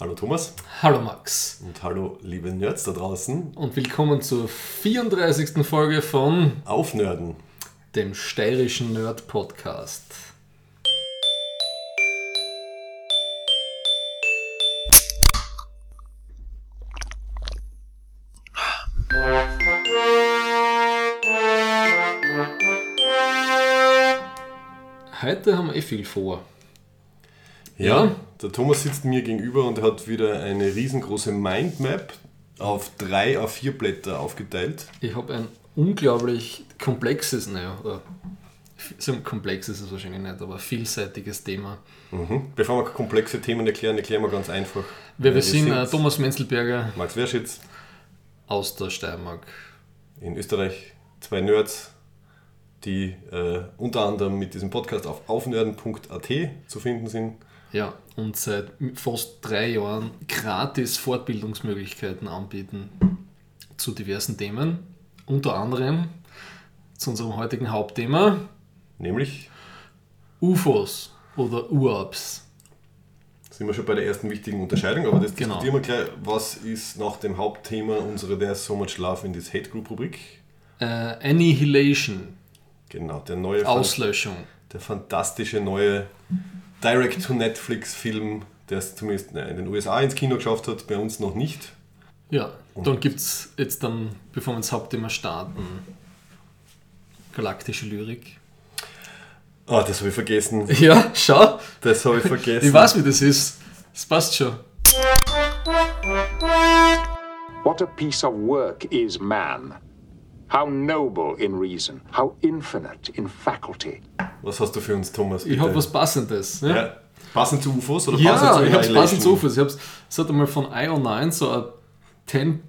Hallo Thomas Hallo Max und hallo liebe Nerds da draußen. und willkommen zur 34. Folge von Aufnörden. dem steirischen Nerd Podcast. Heute haben wir eh viel vor. Ja, Ja. Der Thomas sitzt mir gegenüber und hat wieder eine riesengroße Mindmap auf drei A4 Blätter aufgeteilt. Ich habe ein unglaublich komplexes, naja, oder so komplex ist es wahrscheinlich nicht, aber vielseitiges Thema. Mhm. Bevor wir komplexe Themen erklären, erklären wir ganz einfach. Wer wir sind, äh, Thomas Menzelberger Max Werschitz aus der Steiermark. in Österreich, zwei Nerds, die äh, unter anderem mit diesem Podcast auf aufnörden.at zu finden sind. Ja, und seit fast drei Jahren gratis Fortbildungsmöglichkeiten anbieten zu diversen Themen. Unter anderem zu unserem heutigen Hauptthema Nämlich UFOs oder UAPs. sind wir schon bei der ersten wichtigen Unterscheidung, aber das Genau. diskutieren wir gleich. Was ist nach dem Hauptthema unserer There's So Much Love in this Hate Group Rubrik? Äh, Annihilation, Genau, der neue, Auslöschung. der fantastische neue Direct-to-Netflix-Film, der es zumindest in den USA ins Kino geschafft hat, bei uns noch nicht. Ja, dann gibt es jetzt dann, bevor wir ins Hauptthema starten, galaktische Lyrik. Ah, das habe ich vergessen. Ja, schau, Das habe ich vergessen. ich weiß, wie das ist. Das passt schon. What a piece of work is man. How noble in reason, how infinite in faculty. Was hast du für uns, Thomas? Ich habe was Passendes. Ne? Ja. Passend zu UFOs oder Ja, passend zu ich habe es Annihilation? passend zu UFOs. Ich hab's, es hat einmal von IO9 so ein 10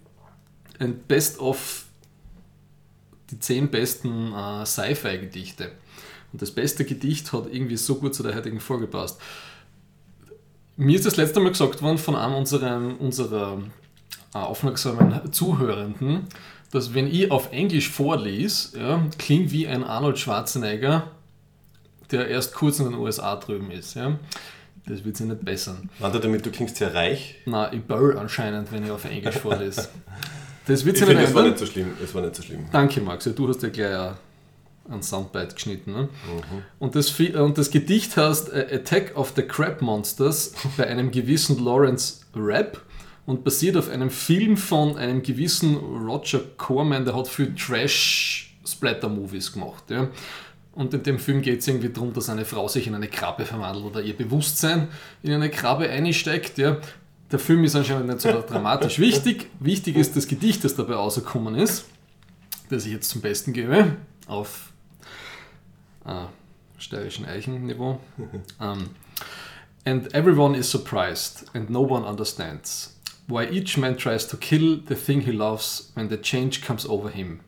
ein Best of die 10 besten äh, Sci-Fi-Gedichte. Und das beste Gedicht hat irgendwie so gut zu der heutigen Folge gepasst. Mir ist das letzte Mal gesagt worden von einem unserer, unserer äh, aufmerksamen Zuhörenden, dass wenn ich auf Englisch vorlese, ja, klingt wie ein Arnold Schwarzenegger, der erst kurz in den USA drüben ist. Ja. Das wird sich nicht bessern. Warte damit, du klingst sehr reich. Na, ich baue anscheinend, wenn ich auf Englisch vorlese. Das wird Ich sich nicht es war nicht so schlimm. Es war nicht so schlimm. Danke, Max. Ja, du hast ja gleich auch einen Soundbite geschnitten. Ne? Und, das, und das Gedicht heißt äh, Attack of the Crab Monsters bei einem gewissen Lawrence Rapp und basiert auf einem Film von einem gewissen Roger Corman, der hat viel Trash-Splatter-Movies gemacht. Ja? Und in dem Film geht es irgendwie darum, dass eine Frau sich in eine Krabbe verwandelt oder ihr Bewusstsein in eine Krabbe einsteckt. Ja? Der Film ist anscheinend nicht so dramatisch wichtig. Wichtig ist das Gedicht, das dabei rausgekommen ist, das ich jetzt zum Besten gebe, auf äh, steirischen Eichenniveau. um, and everyone is surprised, and no one understands why each man tries to kill the thing he loves when the change comes over him.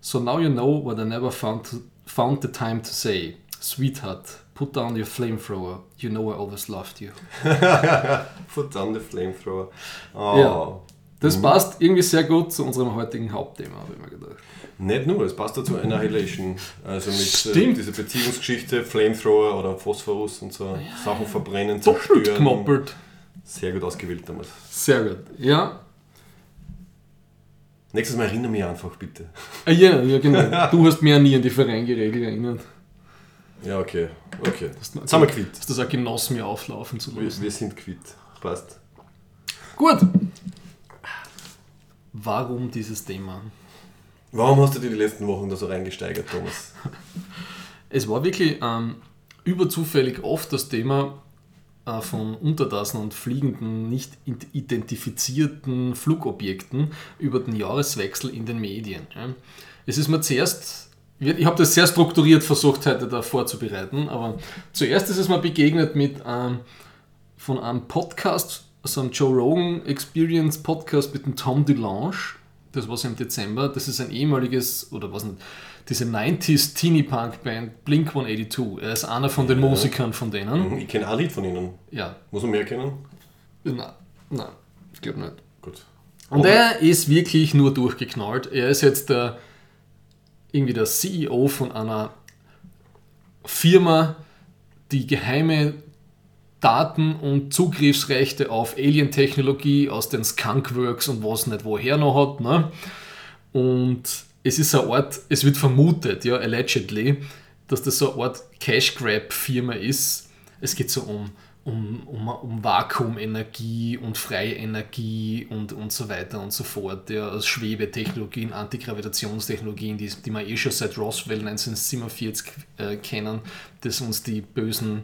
So now you know what I never found, to, found the time to say. Sweetheart, put down your flamethrower. You know I always loved you. Put down the flamethrower. Oh. Ja. Das passt irgendwie sehr gut zu unserem heutigen Hauptthema, habe ich mir gedacht. Nicht nur, es passt dazu Annihilation. Also mit äh, Stimmt. dieser Beziehungsgeschichte, Flamethrower oder Phosphorus und so Sachen verbrennen, Doppelt zerstören. gemoppelt. Sehr gut ausgewählt damals. Sehr gut. Ja, Nächstes Mal erinnere mich einfach bitte. Ah, ja, ja, genau. Du hast mir ja nie an die Vereingeregel erinnert. Ja, okay. Okay. Jetzt Jetzt haben wir quitt. Hast du das auch genossen, mir auflaufen zu Wir, lassen? wir sind quitt. Passt. Gut. Warum dieses Thema? Warum hast du dir die letzten Wochen da so reingesteigert, Thomas? Es war wirklich ähm, überzufällig oft das Thema von Untertassen und fliegenden, nicht id- identifizierten Flugobjekten über den Jahreswechsel in den Medien. Es ist mir zuerst, ich habe das sehr strukturiert versucht heute da vorzubereiten, aber zuerst ist es mir begegnet mit ähm, von einem Podcast, also einem Joe Rogan Experience Podcast mit dem Tom DeLonge. Das war so im Dezember. Das ist ein ehemaliges, oder was nicht, diese 90s Teenie Punk Band Blink 182. Er ist einer von den Musikern von denen. Ich kenne ein Lied von ihnen. Ja, Muss man mehr kennen? nein, nein, ich glaube nicht. Gut. Und er ist wirklich nur durchgeknallt. Er ist jetzt der, irgendwie der CEO von einer Firma, die geheime Daten und Zugriffsrechte auf Alien-Technologie aus den Skunkworks und was nicht woher noch hat. Ne? Und es ist eine Art, es wird vermutet, ja, allegedly, dass das so eine Art Cash-Grab-Firma ist. Es geht so um, um, um, um Vakuumenergie und freie Energie und, und so weiter und so fort. Ja, also Schwebetechnologien, Antigravitationstechnologien, die, die wir eh schon seit Roswell 1947 äh, kennen, das uns die bösen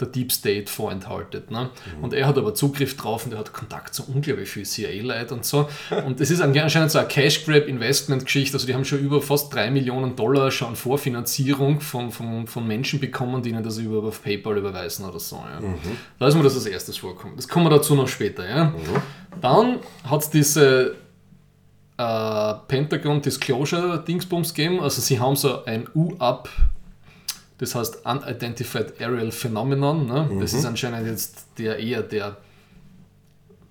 der Deep State vorenthaltet. Ne? Mhm. Und er hat aber Zugriff drauf und er hat Kontakt zu unglaublich viel CIA-Leuten und so. Und das ist anscheinend so eine Cash-Grab-Investment-Geschichte. Also die haben schon über fast 3 Millionen Dollar schon Vorfinanzierung von, von, von Menschen bekommen, die ihnen das über auf PayPal überweisen oder so. Ja. Mhm. Da ist mir das als erstes vorkommen. Das kommen wir dazu noch später. Ja. Mhm. Dann hat es diese äh, Pentagon Disclosure Dingsbums gegeben. Also sie haben so ein U-Up das heißt Unidentified Aerial Phenomenon. Ne? Mhm. Das ist anscheinend jetzt der eher der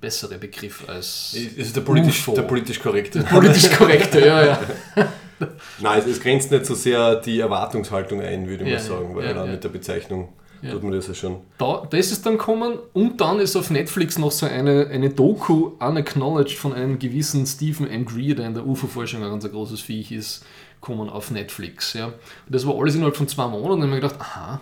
bessere Begriff als. Ist der politisch, der politisch korrekte. Der politisch korrekte, ja, ja. Nein, es, es, grenzt nicht so sehr die Erwartungshaltung ein, würde ich ja, mal sagen, weil ja. mit der Bezeichnung tut man das ja schon. Da, das ist dann kommen und dann ist auf Netflix noch so eine, eine Doku unacknowledged von einem gewissen Stephen M. Greer, der in der UFO-Forschung ein ganz großes Viech ist kommen auf Netflix. Ja. Und das war alles innerhalb von zwei Monaten und dann habe ich gedacht, aha,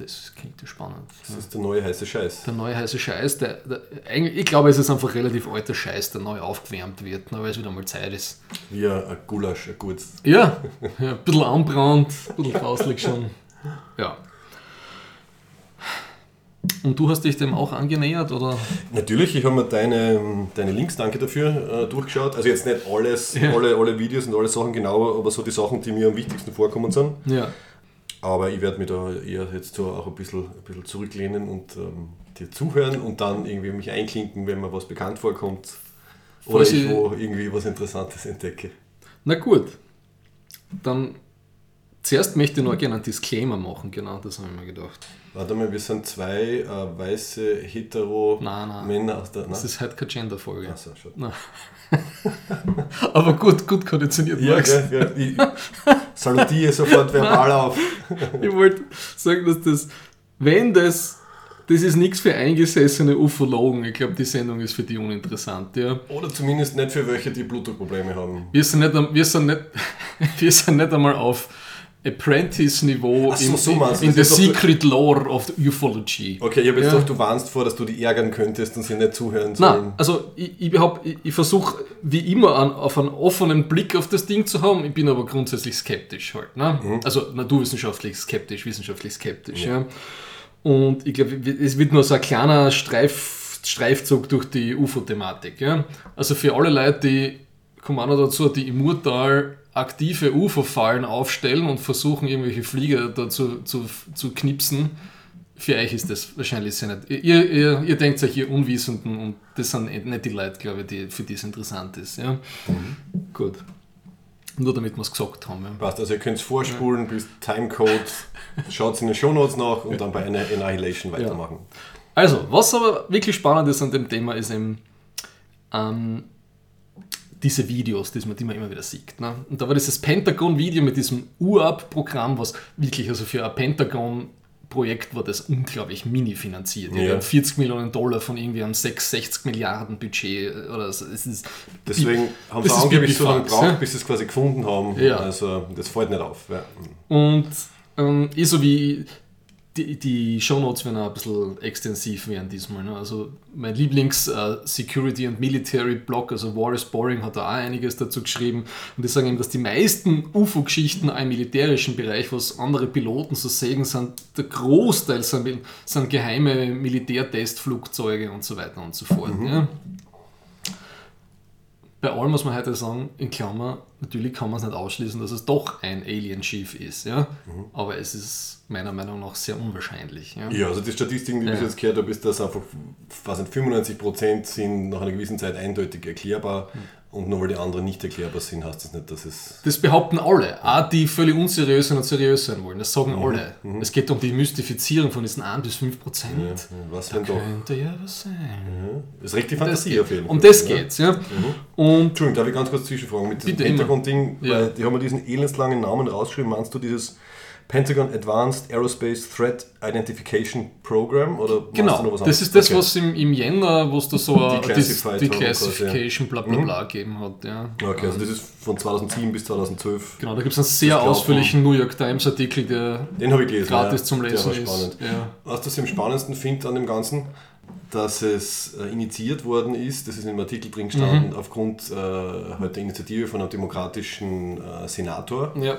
das klingt ja spannend. Das ist der neue heiße Scheiß. Der neue heiße Scheiß, der, der, eigentlich, ich glaube, es ist einfach relativ alter Scheiß, der neu aufgewärmt wird, ne, weil es wieder mal Zeit ist. Wie ein Gulasch, ein gutes. Ja, ja ein bisschen anbrannt, ein bisschen grauslig schon. Ja. Und du hast dich dem auch angenähert, oder? Natürlich, ich habe mir deine, deine Links, danke dafür, äh, durchgeschaut. Also jetzt nicht alles, ja. alle, alle Videos und alle Sachen genau, aber so die Sachen, die mir am wichtigsten vorkommen sind. Ja. Aber ich werde mich da eher jetzt so auch ein bisschen, ein bisschen zurücklehnen und ähm, dir zuhören und dann irgendwie mich einklinken, wenn mir was bekannt vorkommt oder ich wo irgendwie was Interessantes entdecke. Na gut, dann zuerst möchte ich noch gerne einen Disclaimer machen, genau das habe ich mir gedacht. Warte mal, wir sind zwei äh, weiße, hetero nein, nein. Männer aus der. Nein? Das ist halt keine Gender-Folge. Achso, schon. Aber gut, gut konditioniert, ja, Max. Ja, ja, ich salutiere sofort verbal auf. ich wollte sagen, dass das, wenn das das ist nichts für eingesessene Ufologen. Ich glaube, die Sendung ist für die uninteressant. Ja. Oder zumindest nicht für welche, die Blutdruckprobleme haben. Wir sind nicht, wir sind nicht, wir sind nicht einmal auf Apprentice-Niveau so, so in the secret lore of Ufology. Okay, ich habe jetzt ja. gedacht, du warnst vor, dass du die ärgern könntest und sie nicht zuhören sollen. Nein, also ich, ich, ich, ich versuche wie immer an, auf einen offenen Blick auf das Ding zu haben, ich bin aber grundsätzlich skeptisch halt. Ne? Mhm. Also naturwissenschaftlich skeptisch, wissenschaftlich skeptisch. Ja. ja. Und ich glaube, es wird nur so ein kleiner Streif, Streifzug durch die UFO-Thematik. Ja? Also für alle Leute, die, noch dazu, die im Murtal aktive UFO-Fallen aufstellen und versuchen, irgendwelche Flieger dazu zu, zu knipsen, für euch ist das wahrscheinlich sehr nicht. Ihr, ihr, ihr denkt euch, ihr Unwissenden, und das sind nicht die Leute, glaube ich, die, für die es interessant ist. Ja? Mhm. Gut. Nur damit wir es gesagt haben. Ja. Passt, also ihr könnt es vorspulen ja. bis Timecode, schaut es in den Shownotes nach und dann bei einer Annihilation weitermachen. Ja. Also, was aber wirklich spannend ist an dem Thema, ist eben, ähm, diese Videos, die man, die man immer wieder sieht. Ne? Und da war dieses Pentagon-Video mit diesem UAP-Programm, was wirklich also für ein Pentagon Projekt war das unglaublich mini finanziert. Ja. 40 Millionen Dollar von irgendwie einem 660 Milliarden Budget oder so. Ist Deswegen haben sie angeblich so lange gebraucht, ja? bis sie es quasi gefunden haben. Ja. Also das fällt nicht auf. Und ähm, eh so wie die, die Shownotes werden auch ein bisschen extensiv werden diesmal. Ne? Also mein Lieblings-Security- uh, und Military-Blog, also War is Boring, hat da auch einiges dazu geschrieben. Und die sagen eben, dass die meisten UFO-Geschichten im militärischen Bereich, was andere Piloten so sägen, sind, der Großteil sind, sind geheime Militärtestflugzeuge und so weiter und so fort. Mhm. Ja? Bei allem muss man heute sagen, in Klammer, natürlich kann man es nicht ausschließen, dass es doch ein Alien-Schiff ist, ja? Mhm. aber es ist meiner Meinung nach sehr unwahrscheinlich. Ja, ja also die Statistiken, die ja. ich jetzt gehört habe, ist, dass einfach fast 95% sind nach einer gewissen Zeit eindeutig erklärbar. Mhm. Und nur weil die anderen nicht erklärbar sind, heißt das nicht, dass es. Das behaupten alle. Auch die völlig unseriös sind und seriös sein wollen. Das sagen mhm. alle. Mhm. Es geht um die Mystifizierung von diesen 1 bis 5 Prozent. Ja, was da könnte doch. ja was sein. Ja. Das regt die Fantasie auf jeden Fall. Um das geht's, ja. Mhm. Und Entschuldigung, darf ich ganz kurz zwischenfragen? Mit diesem Hintergrundding, ja. weil die haben ja diesen elendslangen Namen rausgeschrieben. Meinst du dieses Pentagon Advanced Aerospace Threat Identification Program oder genau, das ist das, okay. was im, im Jänner, wo es da so die, Classification bla bla bla mhm. gegeben hat. Ja. Okay, also das ist von 2007 bis 2012. Genau, da gibt es einen sehr ausführlichen New York Times Artikel, der Den ich gelesen, gratis ja. zum Lesen ist. Spannend. Ja. Was das am spannendsten finde an dem Ganzen, dass es äh, initiiert worden ist, das ist im Artikel drin gestanden, mhm. aufgrund äh, halt der Initiative von einem demokratischen äh, Senator, ja.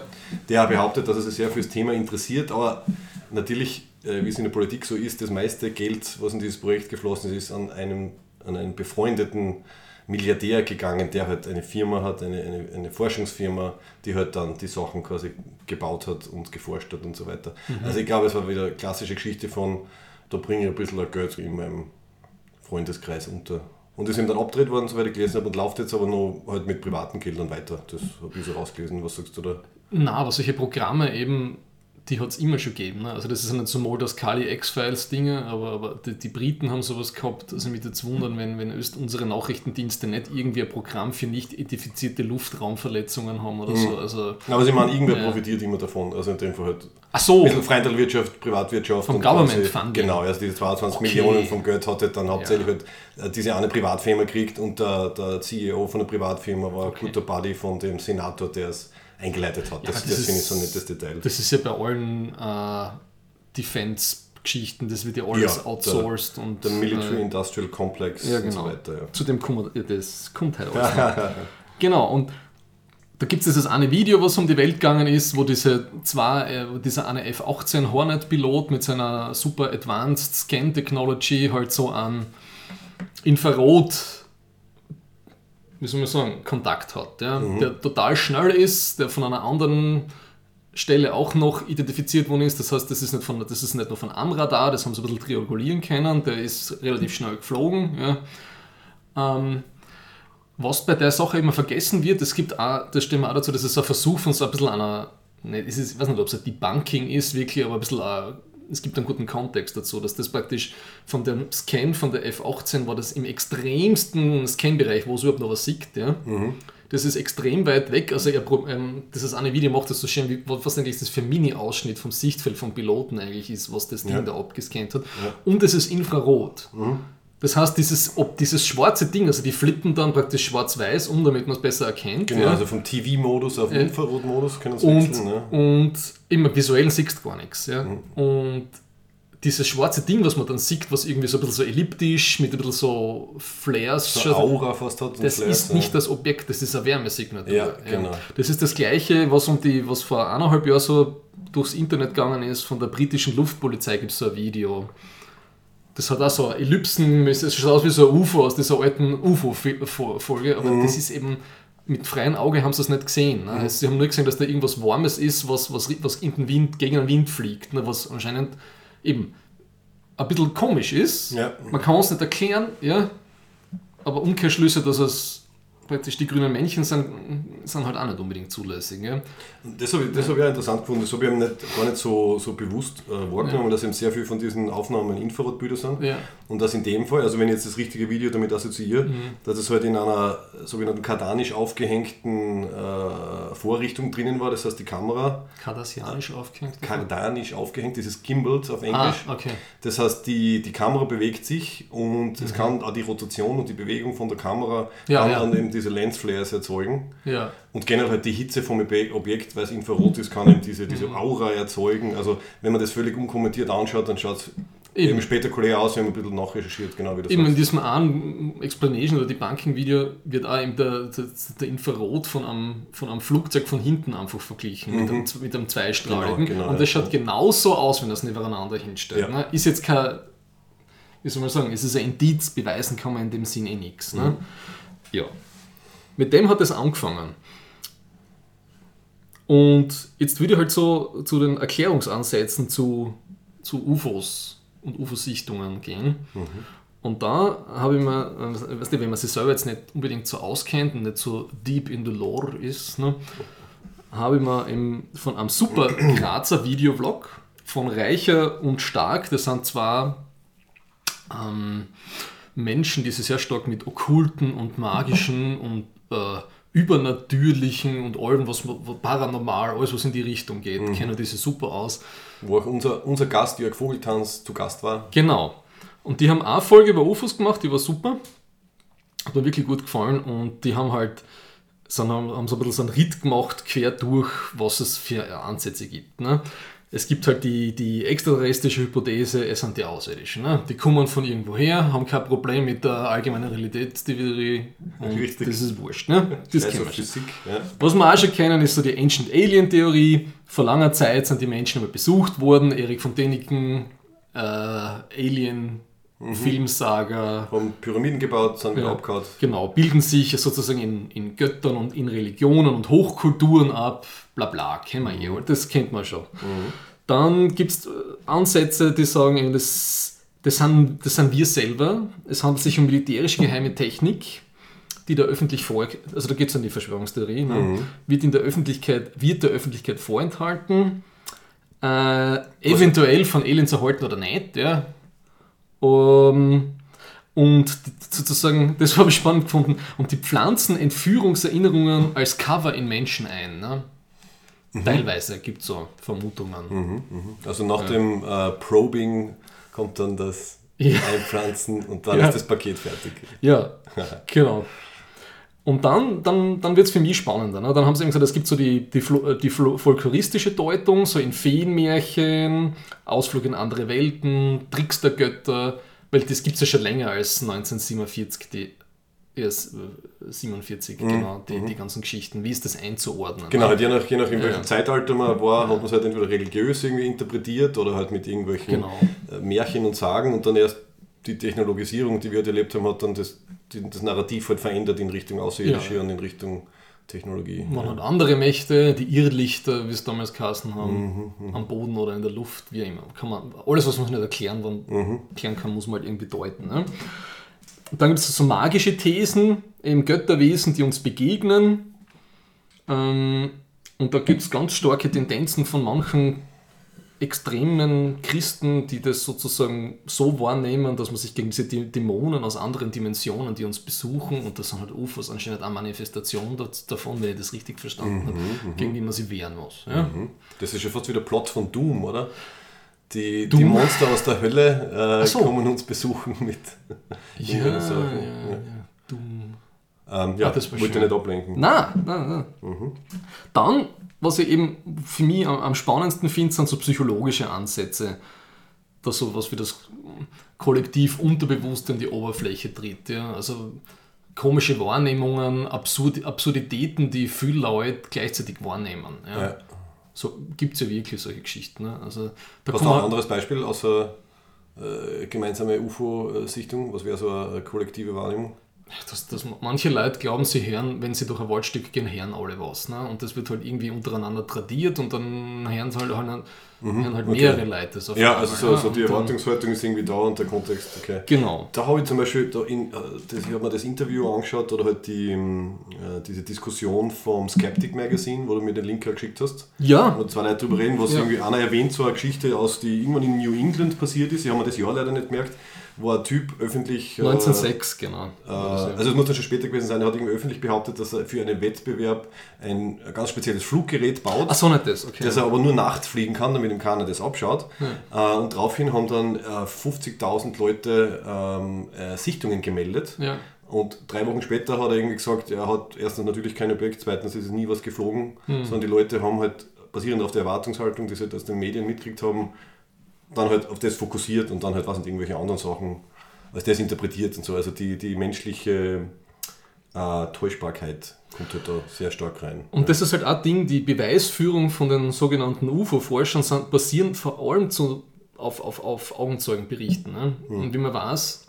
der behauptet, dass er sich sehr für das Thema interessiert, aber natürlich, äh, wie es in der Politik so ist, das meiste Geld, was in dieses Projekt geflossen ist, an einem, an einen befreundeten Milliardär gegangen, der halt eine Firma hat, eine, eine, eine, Forschungsfirma, die halt dann die Sachen quasi gebaut hat und geforscht hat und so weiter. Mhm. Also ich glaube, es war wieder eine klassische Geschichte von, da bringe ich ein bisschen Geld in meinem Freundeskreis unter. Und ist ihm dann abgedreht worden, soweit ich gelesen habe, und läuft jetzt aber noch halt mit privaten Geldern weiter. Das habe ich so rausgelesen. Was sagst du da? Na, aber solche Programme eben die hat es immer schon gegeben. Ne? Also das ist ja nicht so mal das Kali X-Files-Dinge, aber, aber die, die, Briten haben sowas gehabt. Also mich jetzt wundern, wenn, wenn Öst unsere Nachrichtendienste nicht irgendwie ein Programm für nicht identifizierte Luftraumverletzungen haben oder mhm. so. Also, aber sie meinen, irgendwer äh, profitiert immer davon. Also in dem Fall halt Ach so. ein bisschen Freihandelwirtschaft, Privatwirtschaft. Vom Government Funding. Genau, also diese 22 okay. Millionen vom Geld hat halt dann hauptsächlich ja. halt äh, diese eine Privatfirma gekriegt und der, der CEO von der Privatfirma war okay. ein guter Buddy von dem Senator, der es eingeleitet hat. Ja, das, das, das finde ich so ein nettes Detail. Das ist ja bei allen äh, Defense-Geschichten, das wird ja alles ja, outsourced. Der, und, der Military äh, Industrial Complex ja, genau. und so weiter. Ja. Zu dem kommt, das kommt halt alles. genau, und da gibt es dieses eine Video, was um die Welt gegangen ist, wo diese zwei, äh, dieser eine F-18 Hornet-Pilot mit seiner super Advanced Scan Technology halt so an Infrarot wie soll man sagen, Kontakt hat, ja, mhm. der total schnell ist, der von einer anderen Stelle auch noch identifiziert worden ist. Das heißt, das ist nicht, von, das ist nicht nur von einem Radar, das haben sie ein bisschen triangulieren können, der ist relativ schnell geflogen. Ja. Ähm, was bei der Sache immer vergessen wird, es gibt auch, das stimmt auch dazu, dass es ein Versuch von so ein bisschen einer, nicht, ich weiß nicht, ob es ein Debunking ist, wirklich, aber ein bisschen ein es gibt einen guten Kontext dazu, dass das praktisch von dem Scan von der F18 war das im extremsten Scan-Bereich, wo es überhaupt noch was sieht. Ja? Mhm. Das ist extrem weit weg. Also er, ähm, das eine Video macht das so schön, wie, was eigentlich das für Mini-Ausschnitt vom Sichtfeld vom Piloten eigentlich ist, was das Ding ja. da abgescannt hat. Ja. Und es ist Infrarot. Mhm. Das heißt, dieses, ob dieses schwarze Ding, also die flippen dann praktisch schwarz-weiß um, damit man es besser erkennt. Genau, ja. also vom TV-Modus auf äh, Infrarot-Modus können sie wechseln. Ja. Und immer visuell siehst du gar nichts. Ja. Mhm. Und dieses schwarze Ding, was man dann sieht, was irgendwie so ein bisschen so elliptisch mit ein bisschen so Flares, so Aura fast hat. Das Flares, ist nicht das Objekt, das ist eine Wärmesignatur. Ja, genau. Das ist das gleiche, was, um die, was vor eineinhalb Jahren so durchs Internet gegangen ist, von der britischen Luftpolizei gibt es so ein Video das hat auch so Ellipsen, es schaut aus wie so ein UFO aus dieser alten UFO-Folge, aber mhm. das ist eben, mit freiem Auge haben sie es nicht gesehen. Ne? Mhm. sie haben nur gesehen, dass da irgendwas Warmes ist, was, was, was in den Wind, gegen den Wind fliegt, ne? was anscheinend eben ein bisschen komisch ist. Ja. Man kann es nicht erklären, ja, aber Umkehrschlüsse, dass es praktisch die grünen Männchen sind, sind halt auch nicht unbedingt zulässig. Ja. Das habe ich, das hab ich auch interessant gefunden. Das habe ich nicht, gar nicht so, so bewusst äh, wahrgenommen, ja. dass eben sehr viel von diesen Aufnahmen Infrarotbilder sind. Ja. Und dass in dem Fall, also wenn ich jetzt das richtige Video damit assoziiere, mhm. dass es halt in einer sogenannten kardanisch aufgehängten äh, Vorrichtung drinnen war. Das heißt, die Kamera. Kardasianisch aufgehängt? Kardanisch aufgehängt, dieses Gimbal auf Englisch. Ah, okay. Das heißt, die, die Kamera bewegt sich und mhm. es kann auch die Rotation und die Bewegung von der Kamera ja, kann dann eben diese Lensflares erzeugen. Ja. Und generell die Hitze vom Objekt, weil es Infrarot ist, kann eben diese, diese mhm. Aura erzeugen. Also wenn man das völlig unkommentiert anschaut, dann schaut es eben. eben spektakulär aus, wenn man ein bisschen nachrecherchiert, genau wie das Eben in diesem einen Explanation oder Debunking-Video wird auch eben der, der, der, Infrarot von einem, von einem Flugzeug von hinten einfach verglichen mhm. mit, einem, mit einem zweistrahligen. Genau, genau, und das ja. schaut genauso aus, wenn das nebeneinander hinstellt. Ja. Ne? Ist jetzt kein, wie soll man sagen, es ist ein Indiz, beweisen kann man in dem Sinn eh nichts. Ne? Mhm. Ja. Mit dem hat es angefangen. Und jetzt würde ich halt so zu den Erklärungsansätzen zu, zu UFOs und UFO-Sichtungen gehen. Mhm. Und da habe ich mir, äh, weißt du, wenn man sich selber jetzt nicht unbedingt so auskennt und nicht so deep in the lore ist, ne, habe ich mir eben von einem super Grazer Videovlog von Reicher und Stark, das sind zwar ähm, Menschen, die sich sehr stark mit okkulten und magischen und äh, Übernatürlichen und allem, was, paranormal, alles, was in die Richtung geht, mhm. kennen diese super aus. Wo auch unser, unser Gast, Jörg Vogeltanz, zu Gast war. Genau. Und die haben eine Folge über UFOs gemacht, die war super. Hat mir wirklich gut gefallen und die haben halt sind, haben so ein bisschen so einen Ritt gemacht, quer durch, was es für Ansätze gibt. Ne? Es gibt halt die, die extraterrestrische Hypothese, es sind die Außerirdischen. Ne? Die kommen von irgendwo her, haben kein Problem mit der allgemeinen Realitätstheorie. Richtig. Das ist wurscht. Ne? Das kennen wir Physik, ja. Was wir auch schon kennen, ist so die Ancient Alien Theorie. Vor langer Zeit sind die Menschen einmal besucht worden. Erik von Däniken, äh, Alien mhm. Filmsaga. Haben Pyramiden gebaut, sind wieder ja, abgehauen. Genau, bilden sich sozusagen in, in Göttern und in Religionen und Hochkulturen ab, bla bla, kennen wir eh, das kennt man schon. Mhm. Dann gibt es äh, Ansätze, die sagen, das, das, sind, das sind wir selber. Es handelt sich um militärische geheime Technik, die der Öffentlich vor, also da geht es um die Verschwörungstheorie, ne? mhm. wird in der Öffentlichkeit, wird der Öffentlichkeit vorenthalten. Äh, eventuell von Aliens erhalten oder nicht, ja. Um, und sozusagen, das habe ich spannend gefunden, und die pflanzen Entführungserinnerungen als Cover in Menschen ein. Ne? Mhm. Teilweise gibt es so Vermutungen. Mhm, mhm. Also nach ja. dem äh, Probing kommt dann das ja. Einpflanzen und dann ja. ist das Paket fertig. Ja, genau. Und dann, dann, dann wird es für mich spannender. Ne? Dann haben sie eben gesagt, es gibt so die, die, die folkloristische Deutung, so in Feenmärchen, Ausflug in andere Welten, Tricks der Götter, weil das gibt es ja schon länger als 1947, die ja, 47, mhm. genau, die, mhm. die ganzen Geschichten. Wie ist das einzuordnen? Genau, halt je nach, je nach in welchem ja. Zeitalter man war, hat man es halt entweder religiös irgendwie interpretiert oder halt mit irgendwelchen genau. Äh, Märchen und Sagen und dann erst die Technologisierung, die wir halt erlebt haben, hat dann das, das Narrativ halt verändert in Richtung Außerirdische ja. und in Richtung Technologie. Man ja. hat andere Mächte, die Irrlichter, wie es damals geheißen haben, mhm, mhm, am Boden oder in der Luft, wie immer. Kann man, alles, was man nicht erklären, man mhm. erklären kann, muss man halt irgendwie deuten. Ne? dann gibt es so magische Thesen, eben Götterwesen, die uns begegnen. Ähm, und da gibt es ganz starke Tendenzen von manchen extremen Christen, die das sozusagen so wahrnehmen, dass man sich gegen diese Dämonen aus anderen Dimensionen, die uns besuchen, und das sind halt UFOs anscheinend eine Manifestation davon, wenn ich das richtig verstanden mhm, habe, mhm. gegen die man sich wehren muss. Mhm. Das ist ja fast wieder Plot von Doom, oder? Die, die Monster aus der Hölle äh, so. kommen uns besuchen mit ja, ja, ja, ja. Doom. Ähm, ja, ah, das wollte ich nicht ablenken. Nein, nein, nein. Mhm. Dann was ich eben für mich am, spannendsten finde, sind so psychologische Ansätze, dass so was wie das Kollektiv unterbewusst in die Oberfläche tritt. Ja? Also komische Wahrnehmungen, Absurd Absurditäten, die viele Leute gleichzeitig wahrnehmen. Ja? ja. So gibt es ja wirklich solche Geschichten. Ne? Also, da Hast du ein anderes Beispiel außer äh, gemeinsame UFO-Sichtung? Was wäre so eine kollektive Wahrnehmung? Dass, dass manche Leute glauben, sie hören, wenn sie durch ein Waldstück gehen, hören alle was. Ne? Und das wird halt irgendwie untereinander tradiert und dann hören halt, halt, mhm, hören halt okay. mehrere Leute. So ja, also so, so die Erwartungshaltung ist irgendwie da und der Kontext, okay. Genau. Da habe ich zum Beispiel, da in, äh, das, ich habe mir das Interview angeschaut oder halt die, ähm, äh, diese Diskussion vom Skeptic Magazine, wo du mir den Link geschickt hast. Ja. Wo zwei Leute drüber reden, was ja. irgendwie einer erwähnt, so eine Geschichte aus, die irgendwann in New England passiert ist. Ich habe mir das Jahr leider nicht gemerkt wo ein Typ öffentlich. 1906, äh, genau. Äh, also es muss dann schon später gewesen sein, er hat irgendwie öffentlich behauptet, dass er für einen Wettbewerb ein ganz spezielles Fluggerät baut. Ach so, nicht das, okay. Das er aber nur nachts fliegen kann, damit ihm keiner das abschaut. Ja. Äh, und daraufhin haben dann 50.000 äh, Leute ähm, äh, Sichtungen gemeldet. Ja. Und drei Wochen später hat er irgendwie gesagt, er hat erstens natürlich kein Objekt, zweitens ist nie was geflogen, hm. sondern die Leute haben halt basierend auf der Erwartungshaltung, die sie halt aus den Medien mitgekriegt haben, dann halt auf das fokussiert und dann halt was sind irgendwelche anderen Sachen als das interpretiert und so. Also die, die menschliche äh, Täuschbarkeit kommt halt da sehr stark rein. Und das ist halt ein Ding, die Beweisführung von den sogenannten UFO-Forschern basieren vor allem zu, auf, auf, auf Augenzeugenberichten. Ne? Hm. Und wie man weiß,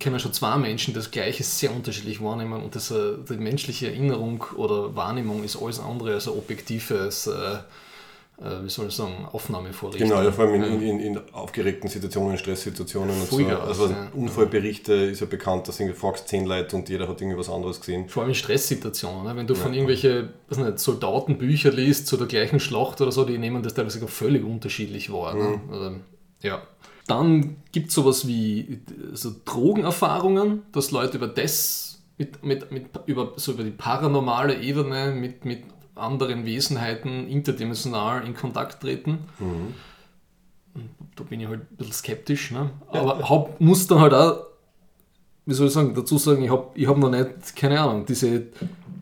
können schon zwei Menschen das Gleiche sehr unterschiedlich wahrnehmen und das, äh, die menschliche Erinnerung oder Wahrnehmung ist alles andere als ein objektives äh, wie soll ich sagen, Aufnahme vorrichten. Genau, ja, vor allem in, in, in aufgeregten Situationen, Stresssituationen und so. Also ja. Unfallberichte ist ja bekannt, dass irgendwie fragst zehn Leute und jeder hat irgendwie was anderes gesehen. Vor allem in Stresssituationen, ne? wenn du ja. von irgendwelchen Soldatenbücher liest zu der gleichen Schlacht oder so, die nehmen das teilweise völlig unterschiedlich wahr. Ne? Mhm. Also, ja. Dann gibt es sowas wie so Drogenerfahrungen, dass Leute über das mit, mit, mit, über, so über die paranormale Ebene mit, mit anderen Wesenheiten interdimensional in Kontakt treten. Mhm. Da bin ich halt ein bisschen skeptisch. Ne? Aber ja. hab, muss dann halt auch, wie soll ich sagen, dazu sagen, ich habe ich hab noch nicht, keine Ahnung, diese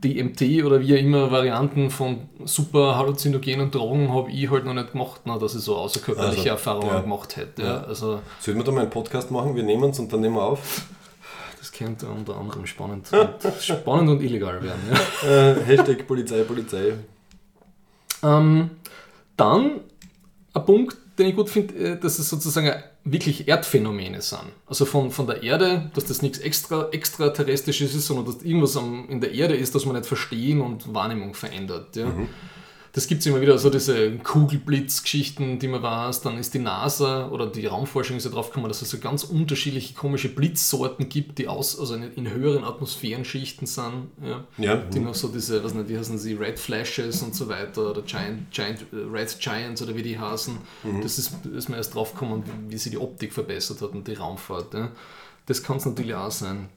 DMT oder wie auch immer Varianten von super halluzinogenen Drogen habe ich halt noch nicht gemacht, ne, dass ich so außerkörperliche also, Erfahrungen ja. gemacht hätte. Ja. Also, Sollten wir da mal einen Podcast machen? Wir nehmen es und dann nehmen wir auf. Das könnte unter anderem spannend, und, spannend und illegal werden. Ja. Äh, Hashtag Polizei, Polizei. Ähm, dann ein Punkt, den ich gut finde, äh, dass es sozusagen wirklich Erdphänomene sind. Also von, von der Erde, dass das nichts extra, extraterrestrisches ist, sondern dass irgendwas am, in der Erde ist, das man nicht verstehen und Wahrnehmung verändert. Ja. Mhm. Das gibt es immer wieder, so diese Kugelblitzgeschichten, die man weiß. Dann ist die NASA oder die Raumforschung ist ja drauf gekommen, dass es so ganz unterschiedliche komische Blitzsorten gibt, die aus, also in, in höheren Atmosphärenschichten sind. Ja, ja. Die noch so diese, was nicht, wie heißen sie, Red Flashes und so weiter oder Giant, Giant Red Giants oder wie die heißen. Mhm. Das ist, ist mir erst drauf gekommen, wie, wie sie die Optik verbessert hat und die Raumfahrt. Ja. Das kann es natürlich auch sein.